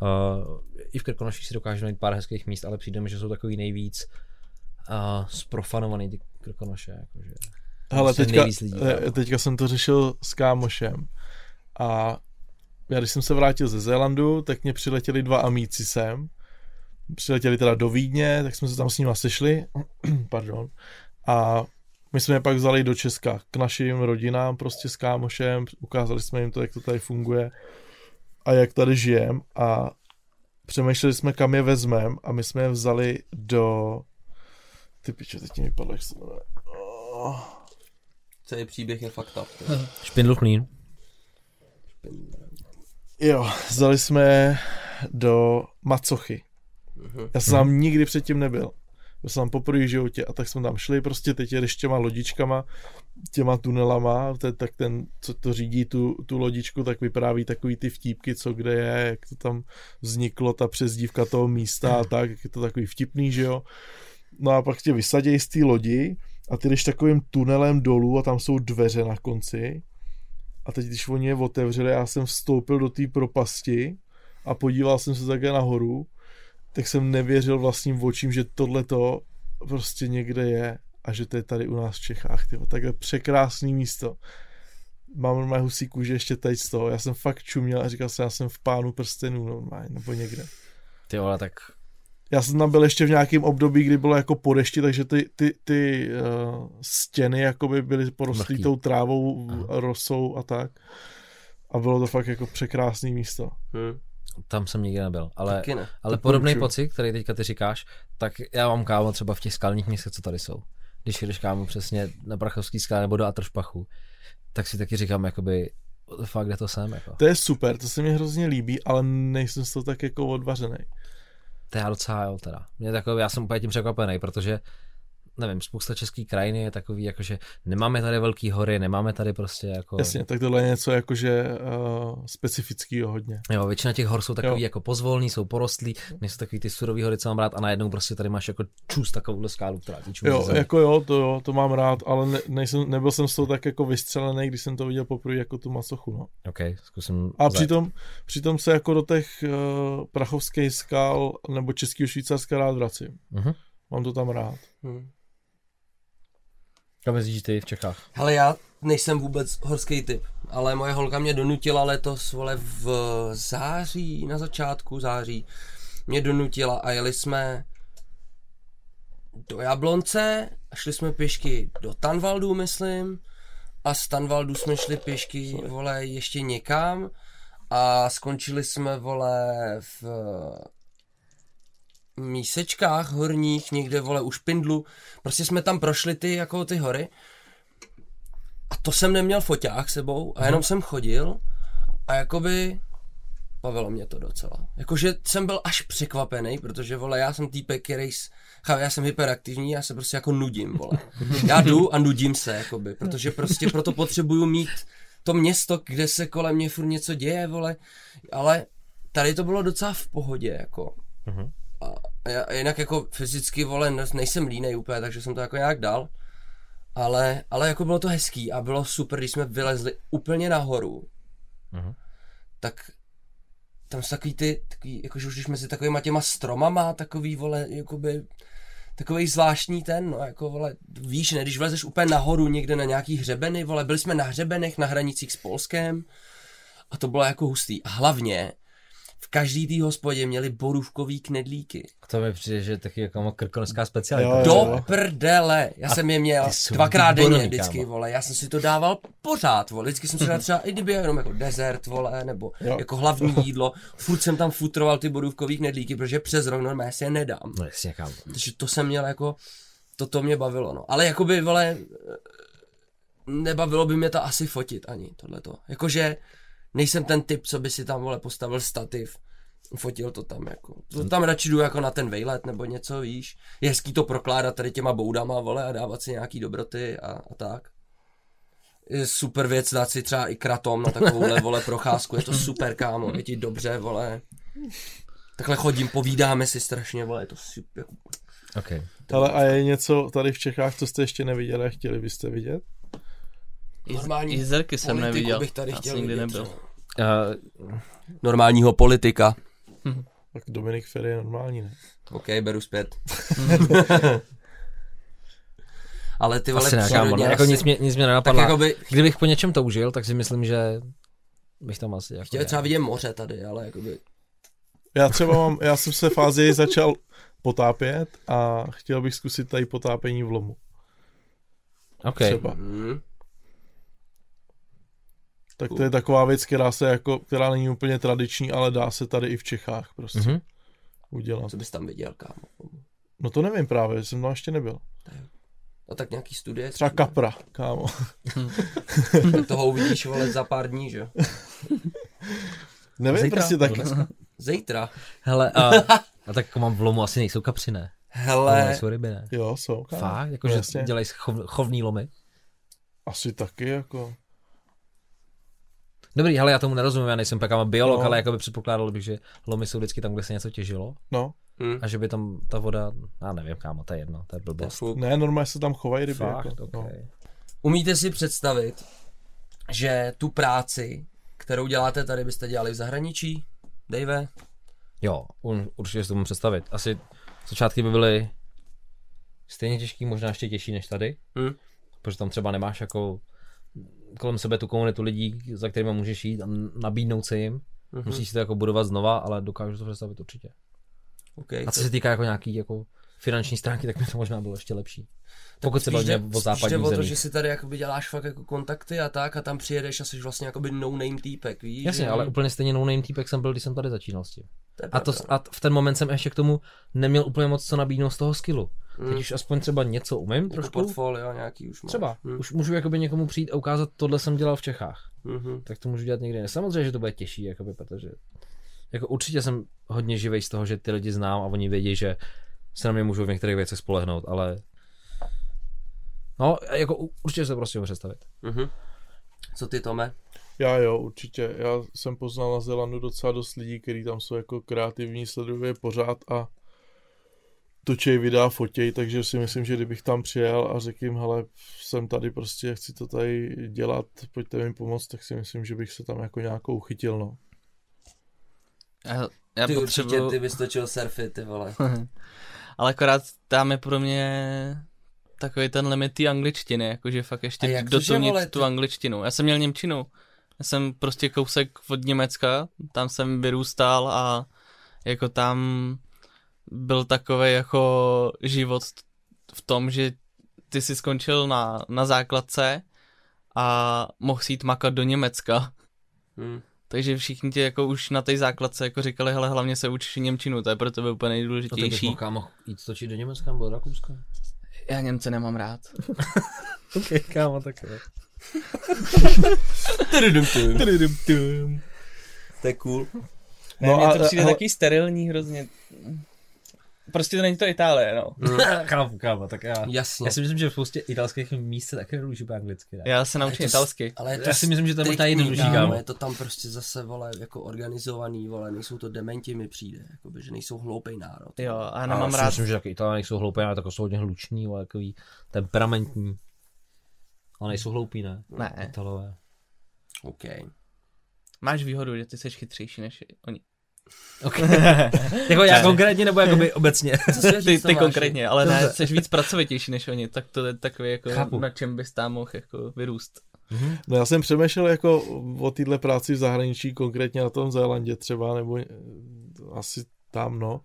D: Uh, I v Krkonoších si dokážu najít pár hezkých míst, ale přijde mi, že jsou takový nejvíc uh, sprofanovaný ty Krkonoše. Jakože.
B: hele,
D: Prostě
B: teďka,
D: lidí,
B: eh, teďka jsem to řešil s kámošem a já když jsem se vrátil ze Zélandu, tak mě přiletěli dva amíci sem. Přiletěli teda do Vídně, tak jsme se tam s nimi sešli. Pardon. A My jsme je pak vzali do Česka k našim rodinám, prostě s kámošem, ukázali jsme jim to, jak to tady funguje a jak tady žijem a přemýšleli jsme, kam je vezmem a my jsme je vzali do... Ty piče, teď mi vypadlo, jak se jmenuje. Oh.
A: Celý příběh je fakt up.
D: Špindl clean.
B: Jo, vzali jsme do Macochy.
A: Mhm.
B: Já jsem tam nikdy předtím nebyl. Byl jsem tam poprvé v životě a tak jsme tam šli, prostě teď jedeš těma lodičkama, těma tunelama, te, tak ten, co to řídí tu, tu lodičku, tak vypráví takový ty vtípky, co kde je, jak to tam vzniklo, ta přezdívka toho místa a tak, jak je to takový vtipný, že jo. No a pak tě vysadějí z té lodi a ty jdeš takovým tunelem dolů a tam jsou dveře na konci. A teď, když oni je otevřeli, já jsem vstoupil do té propasti a podíval jsem se také nahoru, tak jsem nevěřil vlastním očím, že tohle to prostě někde je a že to je tady u nás v Čechách. Tyvo. Takhle překrásný místo. Mám normálně husí kůži ještě teď z toho. Já jsem fakt čuměl a říkal jsem, já jsem v pánu prstenů normálně, nebo někde.
D: Ty vole, tak
B: Já jsem tam byl ještě v nějakém období, kdy bylo jako po dešti, takže ty, ty, ty uh, stěny jakoby byly porostlý tou trávou,
D: Aha.
B: rosou a tak. A bylo to fakt jako překrásné místo.
A: Hm.
D: Tam jsem nikdy nebyl. Ale,
A: ne.
D: ale podobný pocit, který teďka ty říkáš, tak já mám kámo třeba v těch skalních místech, co tady jsou. Když jdeš kámo přesně na Prachovský skále nebo do Atršpachu, tak si taky říkám, jakoby, fuck, kde to jsem, jako.
B: To je super, to se mi hrozně líbí, ale nejsem z toho tak jako odvařený.
D: To já docela jo, teda. Mě takový, já jsem úplně tím překvapený, protože nevím, spousta český krajiny je takový, jakože nemáme tady velký hory, nemáme tady prostě jako...
B: Jasně, tak tohle je něco jakože uh, specifického hodně.
D: Jo, většina těch hor jsou takový
B: Jo.
D: jako pozvolný, jsou porostlí, nejsou takový ty surový hory, co mám rád, a najednou prostě tady máš jako čus takovouhle skálu, která ti čumí
B: Jo,
D: ze zemi.
B: jako jo, to jo, to mám rád, ale ne, nejsem, nebyl jsem z toho tak jako vystřelený, když jsem to viděl poprvé jako tu masochu, no.
D: OK, zkusím
B: A přitom, přitom se jako do těch uh, prachovských skal nebo českého Švýcarska rád vracím.
D: Mhm.
B: Mám to tam rád.
A: Hm.
D: Kam jezdíš ty v Čechách?
A: Hele, já nejsem vůbec horský typ, ale moje holka mě donutila letos, vole, v září, na začátku září, mě donutila a jeli jsme do Jablonce šli jsme pěšky do Tanvaldu, myslím, a z Tanvaldu jsme šli pěšky, vole, ještě někam a skončili jsme, vole, v mísečkách horních, někde, vole, u Špindlu, prostě jsme tam prošli ty, jako ty hory a to jsem neměl foťák sebou a jenom jsem chodil a jakoby bavilo mě to docela. Jakože jsem byl až překvapený, protože vole, já jsem týpek, který, chápu, já jsem hyperaktivní, já se prostě jako nudím, vole. Já jdu a nudím se, jakoby, protože prostě proto potřebuju mít to město, kde se kolem mě furt něco děje, vole, ale tady to bylo docela v pohodě, jako.
D: Mhm.
A: A já, jinak jako fyzicky, vole, ne- nejsem línej úplně, takže jsem to jako nějak dal. Ale, ale jako bylo to hezký a bylo super, když jsme vylezli úplně nahoru.
D: Mhm.
A: Tak tam jsou takový ty, takový, jakože už když mezi takovýma těma stromama, takový, vole, jakoby, takový zvláštní ten, no, jako, vole, víš, ne, když vlezeš úplně nahoru někde na nějaký hřebeny, vole, byli jsme na hřebenech, na hranicích s Polskem a to bylo jako hustý. A hlavně v každý té hospodě měli borůvkový knedlíky.
D: To mi přijde, že je taky jako krkonožská
B: Jo,
D: specialita.
B: jo.
A: Do prdele. Já jsem je měl dvakrát denně vždycky,
D: kámo.
A: vole. Já jsem si to dával pořád, vole. Vždycky jsem si dal třeba, i kdyby jenom jako dezert, vole, nebo
B: Jo.
A: jako hlavní jídlo. Furt jsem tam futroval ty borůvkový knedlíky, protože přes rok normálně si je nedám.
D: No jasně, kámo.
A: Takže to jsem měl jako, to, to mě bavilo, no. Ale jakoby, vole, nebavilo by mě to asi fotit ani, tohleto. Jakože nejsem ten typ, co by si tam, vole, postavil stativ, fotil to tam, jako. To tam radši jdu jako na ten vejlet nebo něco, víš. Je hezký to prokládat tady těma boudama, vole, a dávat si nějaký dobroty a, a tak. Je super věc dát si třeba i kratom na takovouhle, vole, procházku, je to super, kámo, je ti dobře, vole. Takhle chodím, povídáme si strašně, vole, je to super.
D: OK.
B: Ale a je něco tady v Čechách, co jste ještě neviděli a chtěli byste vidět?
A: Normální
C: Jezerky jsem
A: politiku
C: neviděl.
A: bych tady
C: Já
A: chtěl
C: jsem nikdy nebyl.
D: Uh,
A: Normálního politika.
B: Tak Dominik Ferry je normální, ne?
A: OK, beru zpět. Ale ty vole
D: asi
A: přírodně
D: No, jako
A: asi-
D: nic mě, nic mě
A: tak
D: nenapadlo.
A: jako by,
D: Kdybych po něčem toužil, tak si myslím, že bych tam asi jako...
A: chtěl třeba vidět moře tady, ale jakoby,
B: Já třeba mám, já jsem se v Ázii začal potápět a chtěl bych zkusit tady potápění v lomu.
D: OK.
B: třeba.
A: Hmm.
B: Tak to je taková věc, která se jako, která není úplně tradiční, ale dá se tady i v Čechách prostě
D: Mhm.
B: udělat.
A: Co bys tam viděl, kámo?
B: No to nevím právě, jsem tam ještě nebyl.
A: No tak nějaký studie.
B: Třeba kapra, kámo.
A: Tak toho uvidíš, vole, za pár dní, že jo?
B: Nevím,
D: Zítra?
B: prostě tak?
A: Zítra.
D: Hele, a, a tak jako mám v lomu asi nejsou kapři, ne?
A: Hele,
D: jsou ryby, ne?
B: jo, jsou, kámo.
D: Fakt? Jako,
B: No,
D: že dělají chov, chovný lomy?
B: Asi taky, jako.
D: Dobrý, hele, já tomu nerozumím, já nejsem pak biolog,
B: No.
D: ale jako by předpokládal bych, že lomy jsou vždycky tam, kde se něco těžilo
B: No,
A: hm.
D: a že by tam ta voda, já nevím, kámo, to je jedno, to je blbost.
B: Ne, normálně se tam chovají ryby.
D: Fakt,
B: jako, no.
D: okay.
A: Umíte si představit, že tu práci, kterou děláte tady, byste dělali v zahraničí? Dave?
D: Jo, určitě si to můžu představit. Asi začátky by byly stejně těžký, možná ještě těžší než tady,
A: Hm?
D: protože tam třeba nemáš jako kolem sebe tu komunitu lidí, za kterými můžeš jít a nabídnout se jim.
A: Mhm.
D: Musíš si to jako budovat znova, ale dokážu to představit určitě.
A: Okay.
D: A co se týká jako nějaký jako finanční stránky, tak by to možná bylo ještě lepší. Pokud se bavíme o západních
A: o to,
D: zemích.
A: že si tady jakoby děláš fakt jako kontakty a tak a tam přijedeš a jsi vlastně jakoby no-name týpek, víš?
D: Jasně,
A: že-
D: ale úplně stejně no name týpek jsem byl, když jsem tady začínal s tím.
A: to
D: A, to,
A: pravda.
D: a v ten moment jsem ještě k tomu neměl úplně moc co nabídnout z toho skillu.
A: Mm.
D: Teď už aspoň třeba něco umím
A: Jako
D: trošku.
A: portfolio nějaký už máš.
D: Třeba.
A: Hm.
D: Už můžu jakoby někomu přijít a ukázat, tohle jsem dělal v Čechách.
A: Mhm.
D: Tak to můžu dělat někdy. jiné. Samozřejmě, že to bude těžší, jakoby, protože jako určitě jsem hodně živej z toho, že ty lidi znám a oni vědí, že se na mě můžou v některých věcech spolehnout, ale no, jako určitě se to prostě můžu představit.
A: Mhm. Co ty, Tome?
B: Já jo, určitě. Já jsem poznal na Zelandu docela dost lidí, kteří tam jsou jako kreativní, sledují pořád a točej videa, fotěj, takže si myslím, že kdybych tam přijel a řekl jim, hele, jsem tady prostě, chci to tady dělat, pojďte mi pomoct, tak si myslím, že bych se tam jako nějakou chytil, no.
C: Já, já
A: Ty
C: potřebuji...
A: určitě, ty bys točil surfy, ty vole.
C: Ale akorát tam je pro mě takový ten limit té angličtiny, jakože fakt ještě
A: jak
C: dotunit
A: vole,
C: tu
A: ty-
C: angličtinu. Já jsem měl Němčinu. Já jsem prostě kousek od Německa, tam jsem vyrůstal a jako tam byl takový jako život v tom, že ty si skončil na, na základce a mohl si jít makat do Německa.
A: Hm.
C: Takže všichni ti jako už na té základce jako říkali, hele, hlavně se učíš Němčinu, to je pro tebe úplně nejdůležitější.
D: mohl kámo jít točit do Německa nebo do Rakouska?
C: Já Němce nemám rád.
D: Ok, kámo, tak jo.
A: To je cool.
C: Ne,
B: No
C: mně
B: a-
C: to přijde
B: ale-
C: takový sterilní hrozně. Prostě to není to Itálie, no.
D: kámo, kámo, tak já...
A: Jasně.
D: Já si myslím, že v spoustě italských míst se také mluví úplně anglicky. Ne?
C: Já se naučím italsky.
A: Ale je to
D: Já si myslím, že to je jednodušší,
A: kámo. Je to tam prostě zase, vole, jako organizovaný, vole, nejsou to dementi, mi přijde, jakoby, že nejsou hloupej národ.
C: Jo, a já
D: Já
C: nemám
D: si
C: rád.
D: myslím, že taky Italové nejsou hloupé, ale tak jsou hodně hluční, ale takový temperamentní. Ale nejsou hloupí, ne?
C: Ne.
D: Italové.
A: OK.
C: Máš výhodu, že ty jsi chytřejší než oni.
D: Okay. jako já konkrétně nebo jakoby obecně?
A: Co
C: Ty, ty konkrétně, ale ne, jsi víc pracovitější než oni, tak to je takový jako,
D: Chápu.
C: na čem bys tam mohl jako vyrůst.
B: No já jsem přemýšlel jako o téhle práci v zahraničí, konkrétně na tom Zélandě třeba, nebo eh, asi tam, no.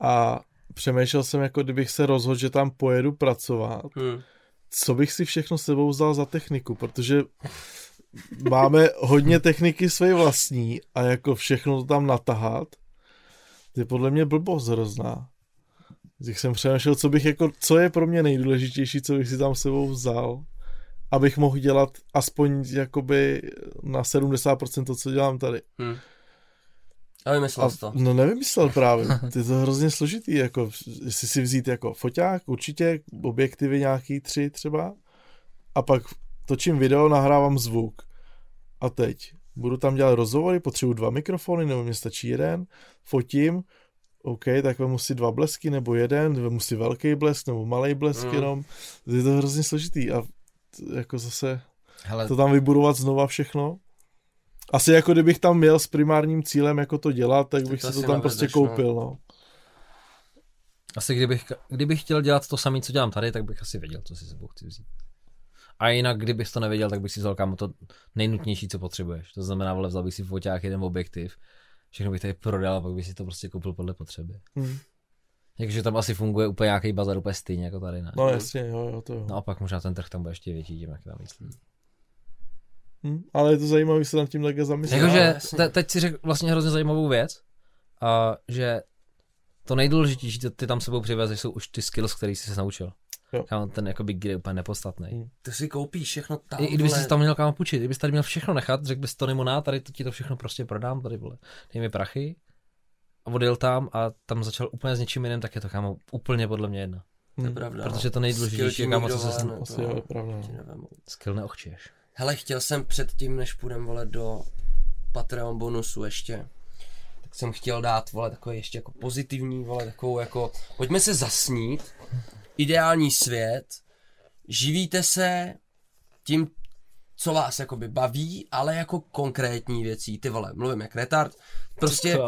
B: A přemýšlel jsem, jako kdybych se rozhodl, že tam pojedu pracovat,
A: Hm.
B: co bych si všechno s sebou vzal za techniku, protože máme hodně techniky své vlastní a jako všechno to tam natahat, to je podle mě blbost hrozná. Tak jsem přemýšlel, co bych jako, co je pro mě nejdůležitější, co bych si tam s sebou vzal, abych mohl dělat aspoň jakoby na 70% to, co dělám tady.
A: Hm. A vymyslel jsi to.
B: no nevymyslel právě, to je to hrozně složitý, jako jestli si vzít jako foťák, určitě objektivy nějaký tři třeba a pak točím video, nahrávám zvuk a teď budu tam dělat rozhovory, potřebuji dva mikrofony, nebo mě stačí jeden, fotím, OK, tak vemu si dva blesky nebo jeden, vemu si velký blesk nebo malý blesk
A: Mm.
B: jenom, je to hrozně složitý a t- jako zase
D: Hele,
B: to tam vybudovat znova všechno. Asi jako kdybych tam měl s primárním cílem jako to dělat, tak bych
A: to
B: si to tam prostě
A: no.
B: koupil, no.
D: asi kdybych, kdybych chtěl dělat to samé, co dělám tady, tak bych asi věděl, co si sebou chci vzít. A jinak, kdybych to nevěděl, tak bych si vzal kámo to nejnutnější, co potřebuješ. To znamená, vole, vzal bych si foťák, jeden objektiv, všechno bych tady prodal a pak bych si to prostě koupil podle potřeby.
B: Hmm.
D: Takže tam asi funguje úplně nějaký bazar úplně stejně jako tady, ne?
B: No jasně, jo, jo, to jo.
D: Naopak možná ten trh tam bude ještě větší, tím jak tam myslím.
B: Hm, ale je to zajímavé se nad tím takhle zamyslet.
D: Jakože
A: jasně.
D: te, teď si řekl vlastně hrozně zajímavou věc, a že to nejdůležitější, co ty tam sebou přivezeš, jsou už ty skills, který jsi se naučil.
B: Jo.
D: Kámo, ten jako big je úplně nepodstatný.
B: Hmm.
A: Ty si koupíš všechno tam,
D: I, I kdyby jsi tam měl kámo půjčit, kdybys tady měl všechno nechat, řekl bys to Nimona, tady to ti to všechno prostě prodám, tady vole, dej mi prachy a odjel tam a tam začal úplně s něčím jiným, tak je to kámo úplně podle mě jedno.
A: To je
B: Hm,
A: pravda,
D: Protože
A: no.
D: to nejdůležitější kámo, co se
B: Asi
A: to
B: jo, je pravda. no.
D: Skill neochčiješ.
A: Hele, chtěl jsem předtím, než půjdem, vole, do Patreon bonusu ještě, tak jsem chtěl dát, vole, takový ještě jako pozitivní, vole, takovou jako, pojďme se zasnít, ideální svět, živíte se tím, co vás jakoby baví, ale jako konkrétní věcí, ty vole, mluvím jak retard, prostě,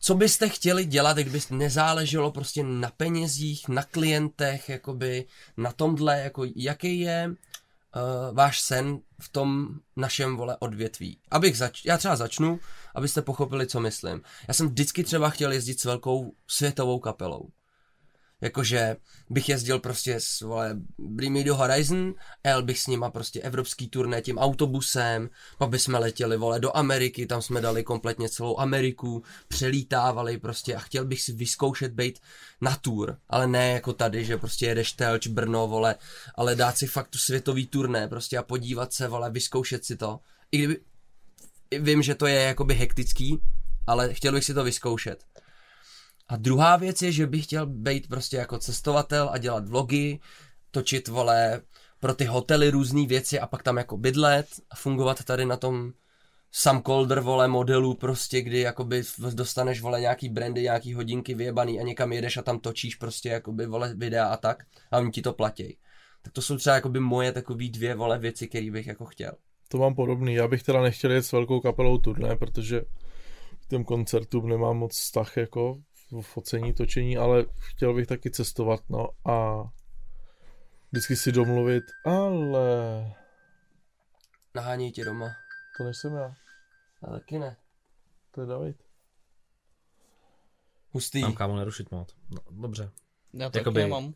A: co byste chtěli dělat, kdyby nezáleželo prostě na penězích, na klientech, jakoby na tomhle, jako jaký je uh, váš sen v tom našem vole odvětví. Abych zač- já třeba začnu, abyste pochopili, co myslím. Já jsem vždycky třeba chtěl jezdit s velkou světovou kapelou. Jakože bych jezdil prostě s vole, Me do Horizon, jel bych s nima prostě evropský turné tím autobusem, pak bychom letěli vole do Ameriky, tam jsme dali kompletně celou Ameriku, přelítávali prostě a chtěl bych si vyzkoušet být na tour, ale ne jako tady, že prostě jedeš Telč, Brno, vole, ale dát si fakt tu světový turné prostě a podívat se, vole, vyzkoušet si to. I kdyby, vím, že to je jakoby hektický, ale chtěl bych si to vyzkoušet. A druhá věc je, že bych chtěl být prostě jako cestovatel a dělat vlogy, točit, vole, pro ty hotely různé věci a pak tam jako bydlet a fungovat tady na tom Sam Calder, vole, modelu prostě, kdy jakoby dostaneš, vole, nějaký brandy, nějaký hodinky vyjebaný a někam jedeš a tam točíš prostě, jakoby, vole, videa a tak a oni ti to platí. Tak to jsou třeba jakoby moje takový dvě, vole, věci, které bych jako chtěl.
B: To mám podobný. Já bych teda nechtěl jet s velkou kapelou turné, protože k těm koncertům nemám moc vztah jako focení, točení, ale chtěl bych taky cestovat, no a vždycky si domluvit, ale
A: Naháněj tě doma.
B: to nejsem já,
A: A taky ne.
B: to je David.
A: Hustý.
D: Mám kámo nerušit moc. No, dobře.
C: Já to
D: Jakoby-
C: nemám.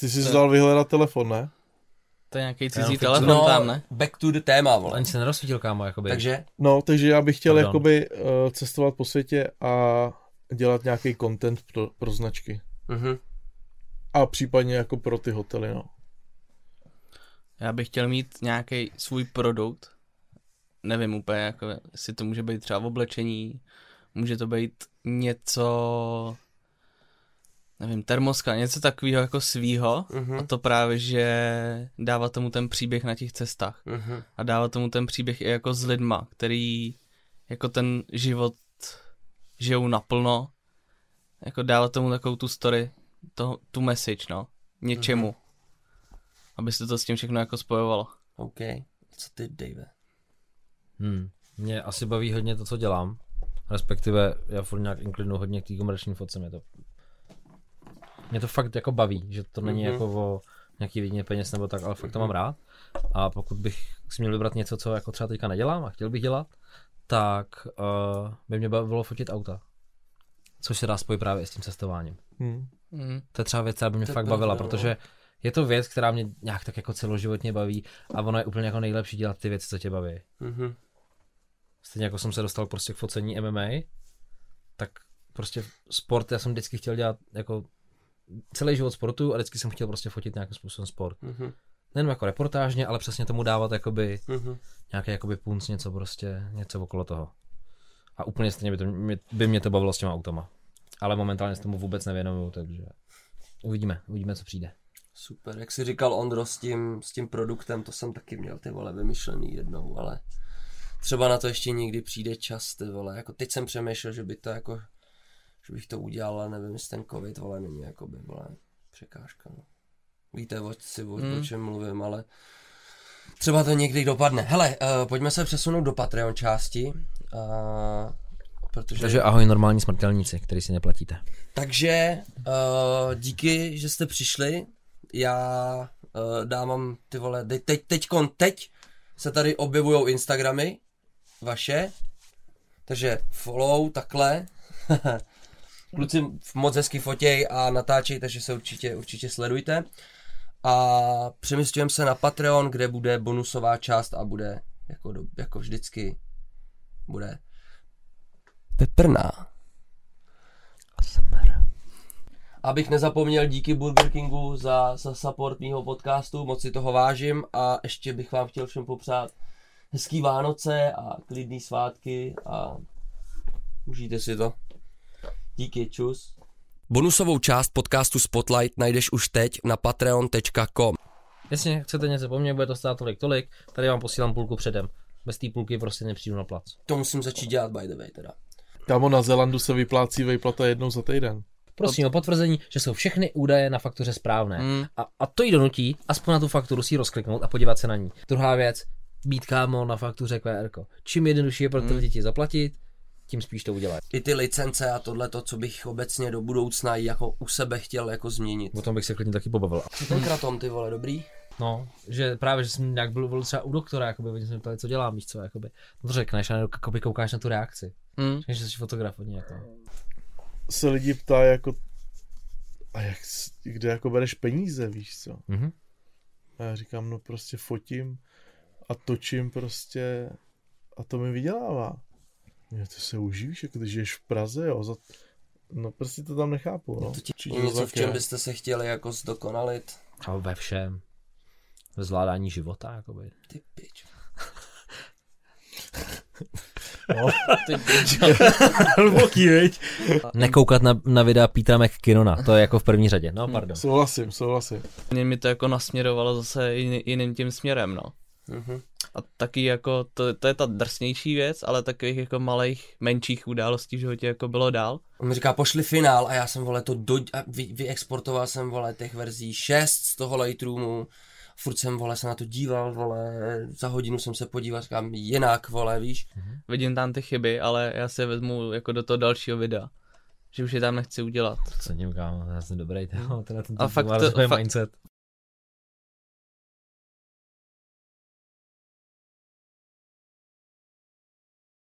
B: Ty jsi dal vyhledat telefon, ne?
C: To je nějaký
D: Já
C: cizí telefon
A: no,
C: tam, ne?
A: back to the téma, vole.
D: Ani se nerozsvítil kámo, jakoby.
A: Takže,
B: No, takže já bych chtěl
D: Pardon.
B: jakoby uh, cestovat po světě a dělat nějaký content pro, pro značky.
A: mhm.
B: A případně jako pro ty hotely, no.
C: Já bych chtěl mít nějaký svůj produkt. Nevím úplně, jako, jestli to může být třeba v oblečení, může to být něco, nevím, termoska, něco takového jako svýho.
A: Mhm.
C: A to právě, že dává tomu ten příběh na těch cestách.
A: Mhm.
C: A dává tomu ten příběh i jako s lidma, který jako ten život žijou naplno. Jako dává tomu takovou tu story, to, tu message, no. Něčemu. Aby se to s tím všechno jako spojovalo.
A: OK. Co ty, Dave?
D: Hmm. Mě asi baví hodně to, co dělám. Respektive já furt nějak inklinu hodně k té komerční fotce. Mě to, mě to fakt jako baví, že to není
A: Mhm.
D: jako o nějaký vidině peněz nebo tak, ale fakt to mám rád. A pokud bych si měl vybrat něco, co jako třeba teďka nedělám a chtěl bych dělat, tak uh, by mě bavilo fotit auta. Což se dá spojit právě i s tím cestováním.
B: Hm.
C: Mm.
D: To je třeba věc, která by mě
A: To
D: fakt bavila,
A: no.
D: protože je to věc, která mě nějak tak jako celoživotně baví a ono je úplně jako nejlepší dělat ty věci, co tě baví.
A: Mhm.
D: Stejně jako jsem se dostal prostě k focení MMA, tak prostě sport, já jsem vždycky chtěl dělat jako celý život sportu a vždycky jsem chtěl prostě fotit nějakým způsobem sport.
A: Mhm.
D: Nejenom jako reportážně, ale přesně tomu dávat jakoby
A: Mhm.
D: nějaký jakoby punc, něco prostě, něco okolo toho. A úplně stejně by, to, mě- by mě to bavilo s těma autama. Ale momentálně se tomu vůbec nevěnuju, takže uvidíme, uvidíme, co přijde.
A: Super, jak jsi říkal Ondro s tím, s tím produktem, to jsem taky měl ty vole vymyšlený jednou, ale třeba na to ještě někdy přijde čas, ty vole, jako teď jsem přemýšlel, že by to jako, že bych to udělal, ale nevím, jestli ten covid, vole, není jako by, vole, překážka, no. Víte, o, si, o,
C: Hmm.
A: o čem mluvím, ale třeba to někdy dopadne. Hele, uh, pojďme se přesunout do Patreon části, uh, protože...
D: Takže ahoj normální smrtelníci, který si neplatíte.
A: Takže uh, díky, že jste přišli. Já uh, dávám ty vole, teď, teď, teďkon, teď se tady objevují Instagramy vaše, takže follow takhle. Kluci moc hezky fotěj a natáčej, takže se určitě, určitě sledujte. A přemysťujeme se na Patreon, kde bude bonusová část a bude jako, do, jako vždycky bude peprná. Abych nezapomněl, díky Burger Kingu za, za support mýho podcastu, moc si toho vážím a ještě bych vám chtěl všem popřát hezký Vánoce a klidný svátky a užijte si to. Díky, čus. Bonusovou část podcastu Spotlight najdeš už teď na patreon.com.
D: Jasně, chcete něco po mně, bude to stát tolik, tolik, tady vám posílám půlku předem. Bez té půlky prostě nepřijdu na plac.
A: To musím začít dělat by the way teda.
B: Kámo, na Zelandu se vyplácí vejplata jednou za týden.
D: Prosím o potvrzení, že jsou všechny údaje na faktuře správné.
C: Mm.
D: A, a to jí donutí aspoň na tu fakturu si rozkliknout a podívat se na ní. Druhá věc, být kámo na faktuře QR. Čím jednodušší je pro ty lidi ti zaplatit, tím spíš to udělat.
A: I ty licence a tohle to, co bych obecně do budoucna jako u sebe chtěl jako změnit.
D: O tom bych se klidně taky pobavil.
A: Co ten kratom, ty vole, dobrý?
D: No, že právě, že jsem nějak byl, byl třeba u doktora, jakoby, oni se mě ptali, co dělám, víš co, jakoby. No to řekneš a jakoby koukáš na tu reakci.
C: Mm.
D: Že jsi fotograf od ní, jako.
B: Se lidi ptá jako, a jak, kde jako bereš peníze, víš co?
D: Mhm.
B: A já říkám, no prostě fotím a točím prostě a to mi vydělává. Mě to se uživíš, jako když žiješ v Praze, jo, za... no prostě to tam nechápu, no.
A: To ti
B: Určitě
A: je něco, v čem byste se chtěli jako zdokonalit.
D: A ve všem. Ve zvládání života, jakoby.
A: Ty pič.
D: Hluboký, veď? Nekoukat na, na videa Petra McKinnona, to je jako v první řadě. No, pardon.
B: Souhlasím, souhlasím.
C: Mě mi to jako nasměrovalo zase jiný, jiným tím směrem, no.
A: Mhm.
C: A taky jako, to, to je ta drsnější věc, ale takových jako malých, menších událostí v životě jako bylo dál.
A: On mi říká, pošli finál a já jsem, vole, to do, a vy, vyexportoval jsem, vole, těch verzí 6 z toho Lightroomu. Furt jsem, vole, se na to díval, vole, za hodinu jsem se podíval, říkám, jinak, vole, víš.
C: Vidím tam ty chyby, ale já si je vezmu jako do toho dalšího videa. Že už je tam nechci udělat.
D: Co ním kámo, já jsem dobrý, to, teda ten
C: A fakt to- fakt-
D: mindset.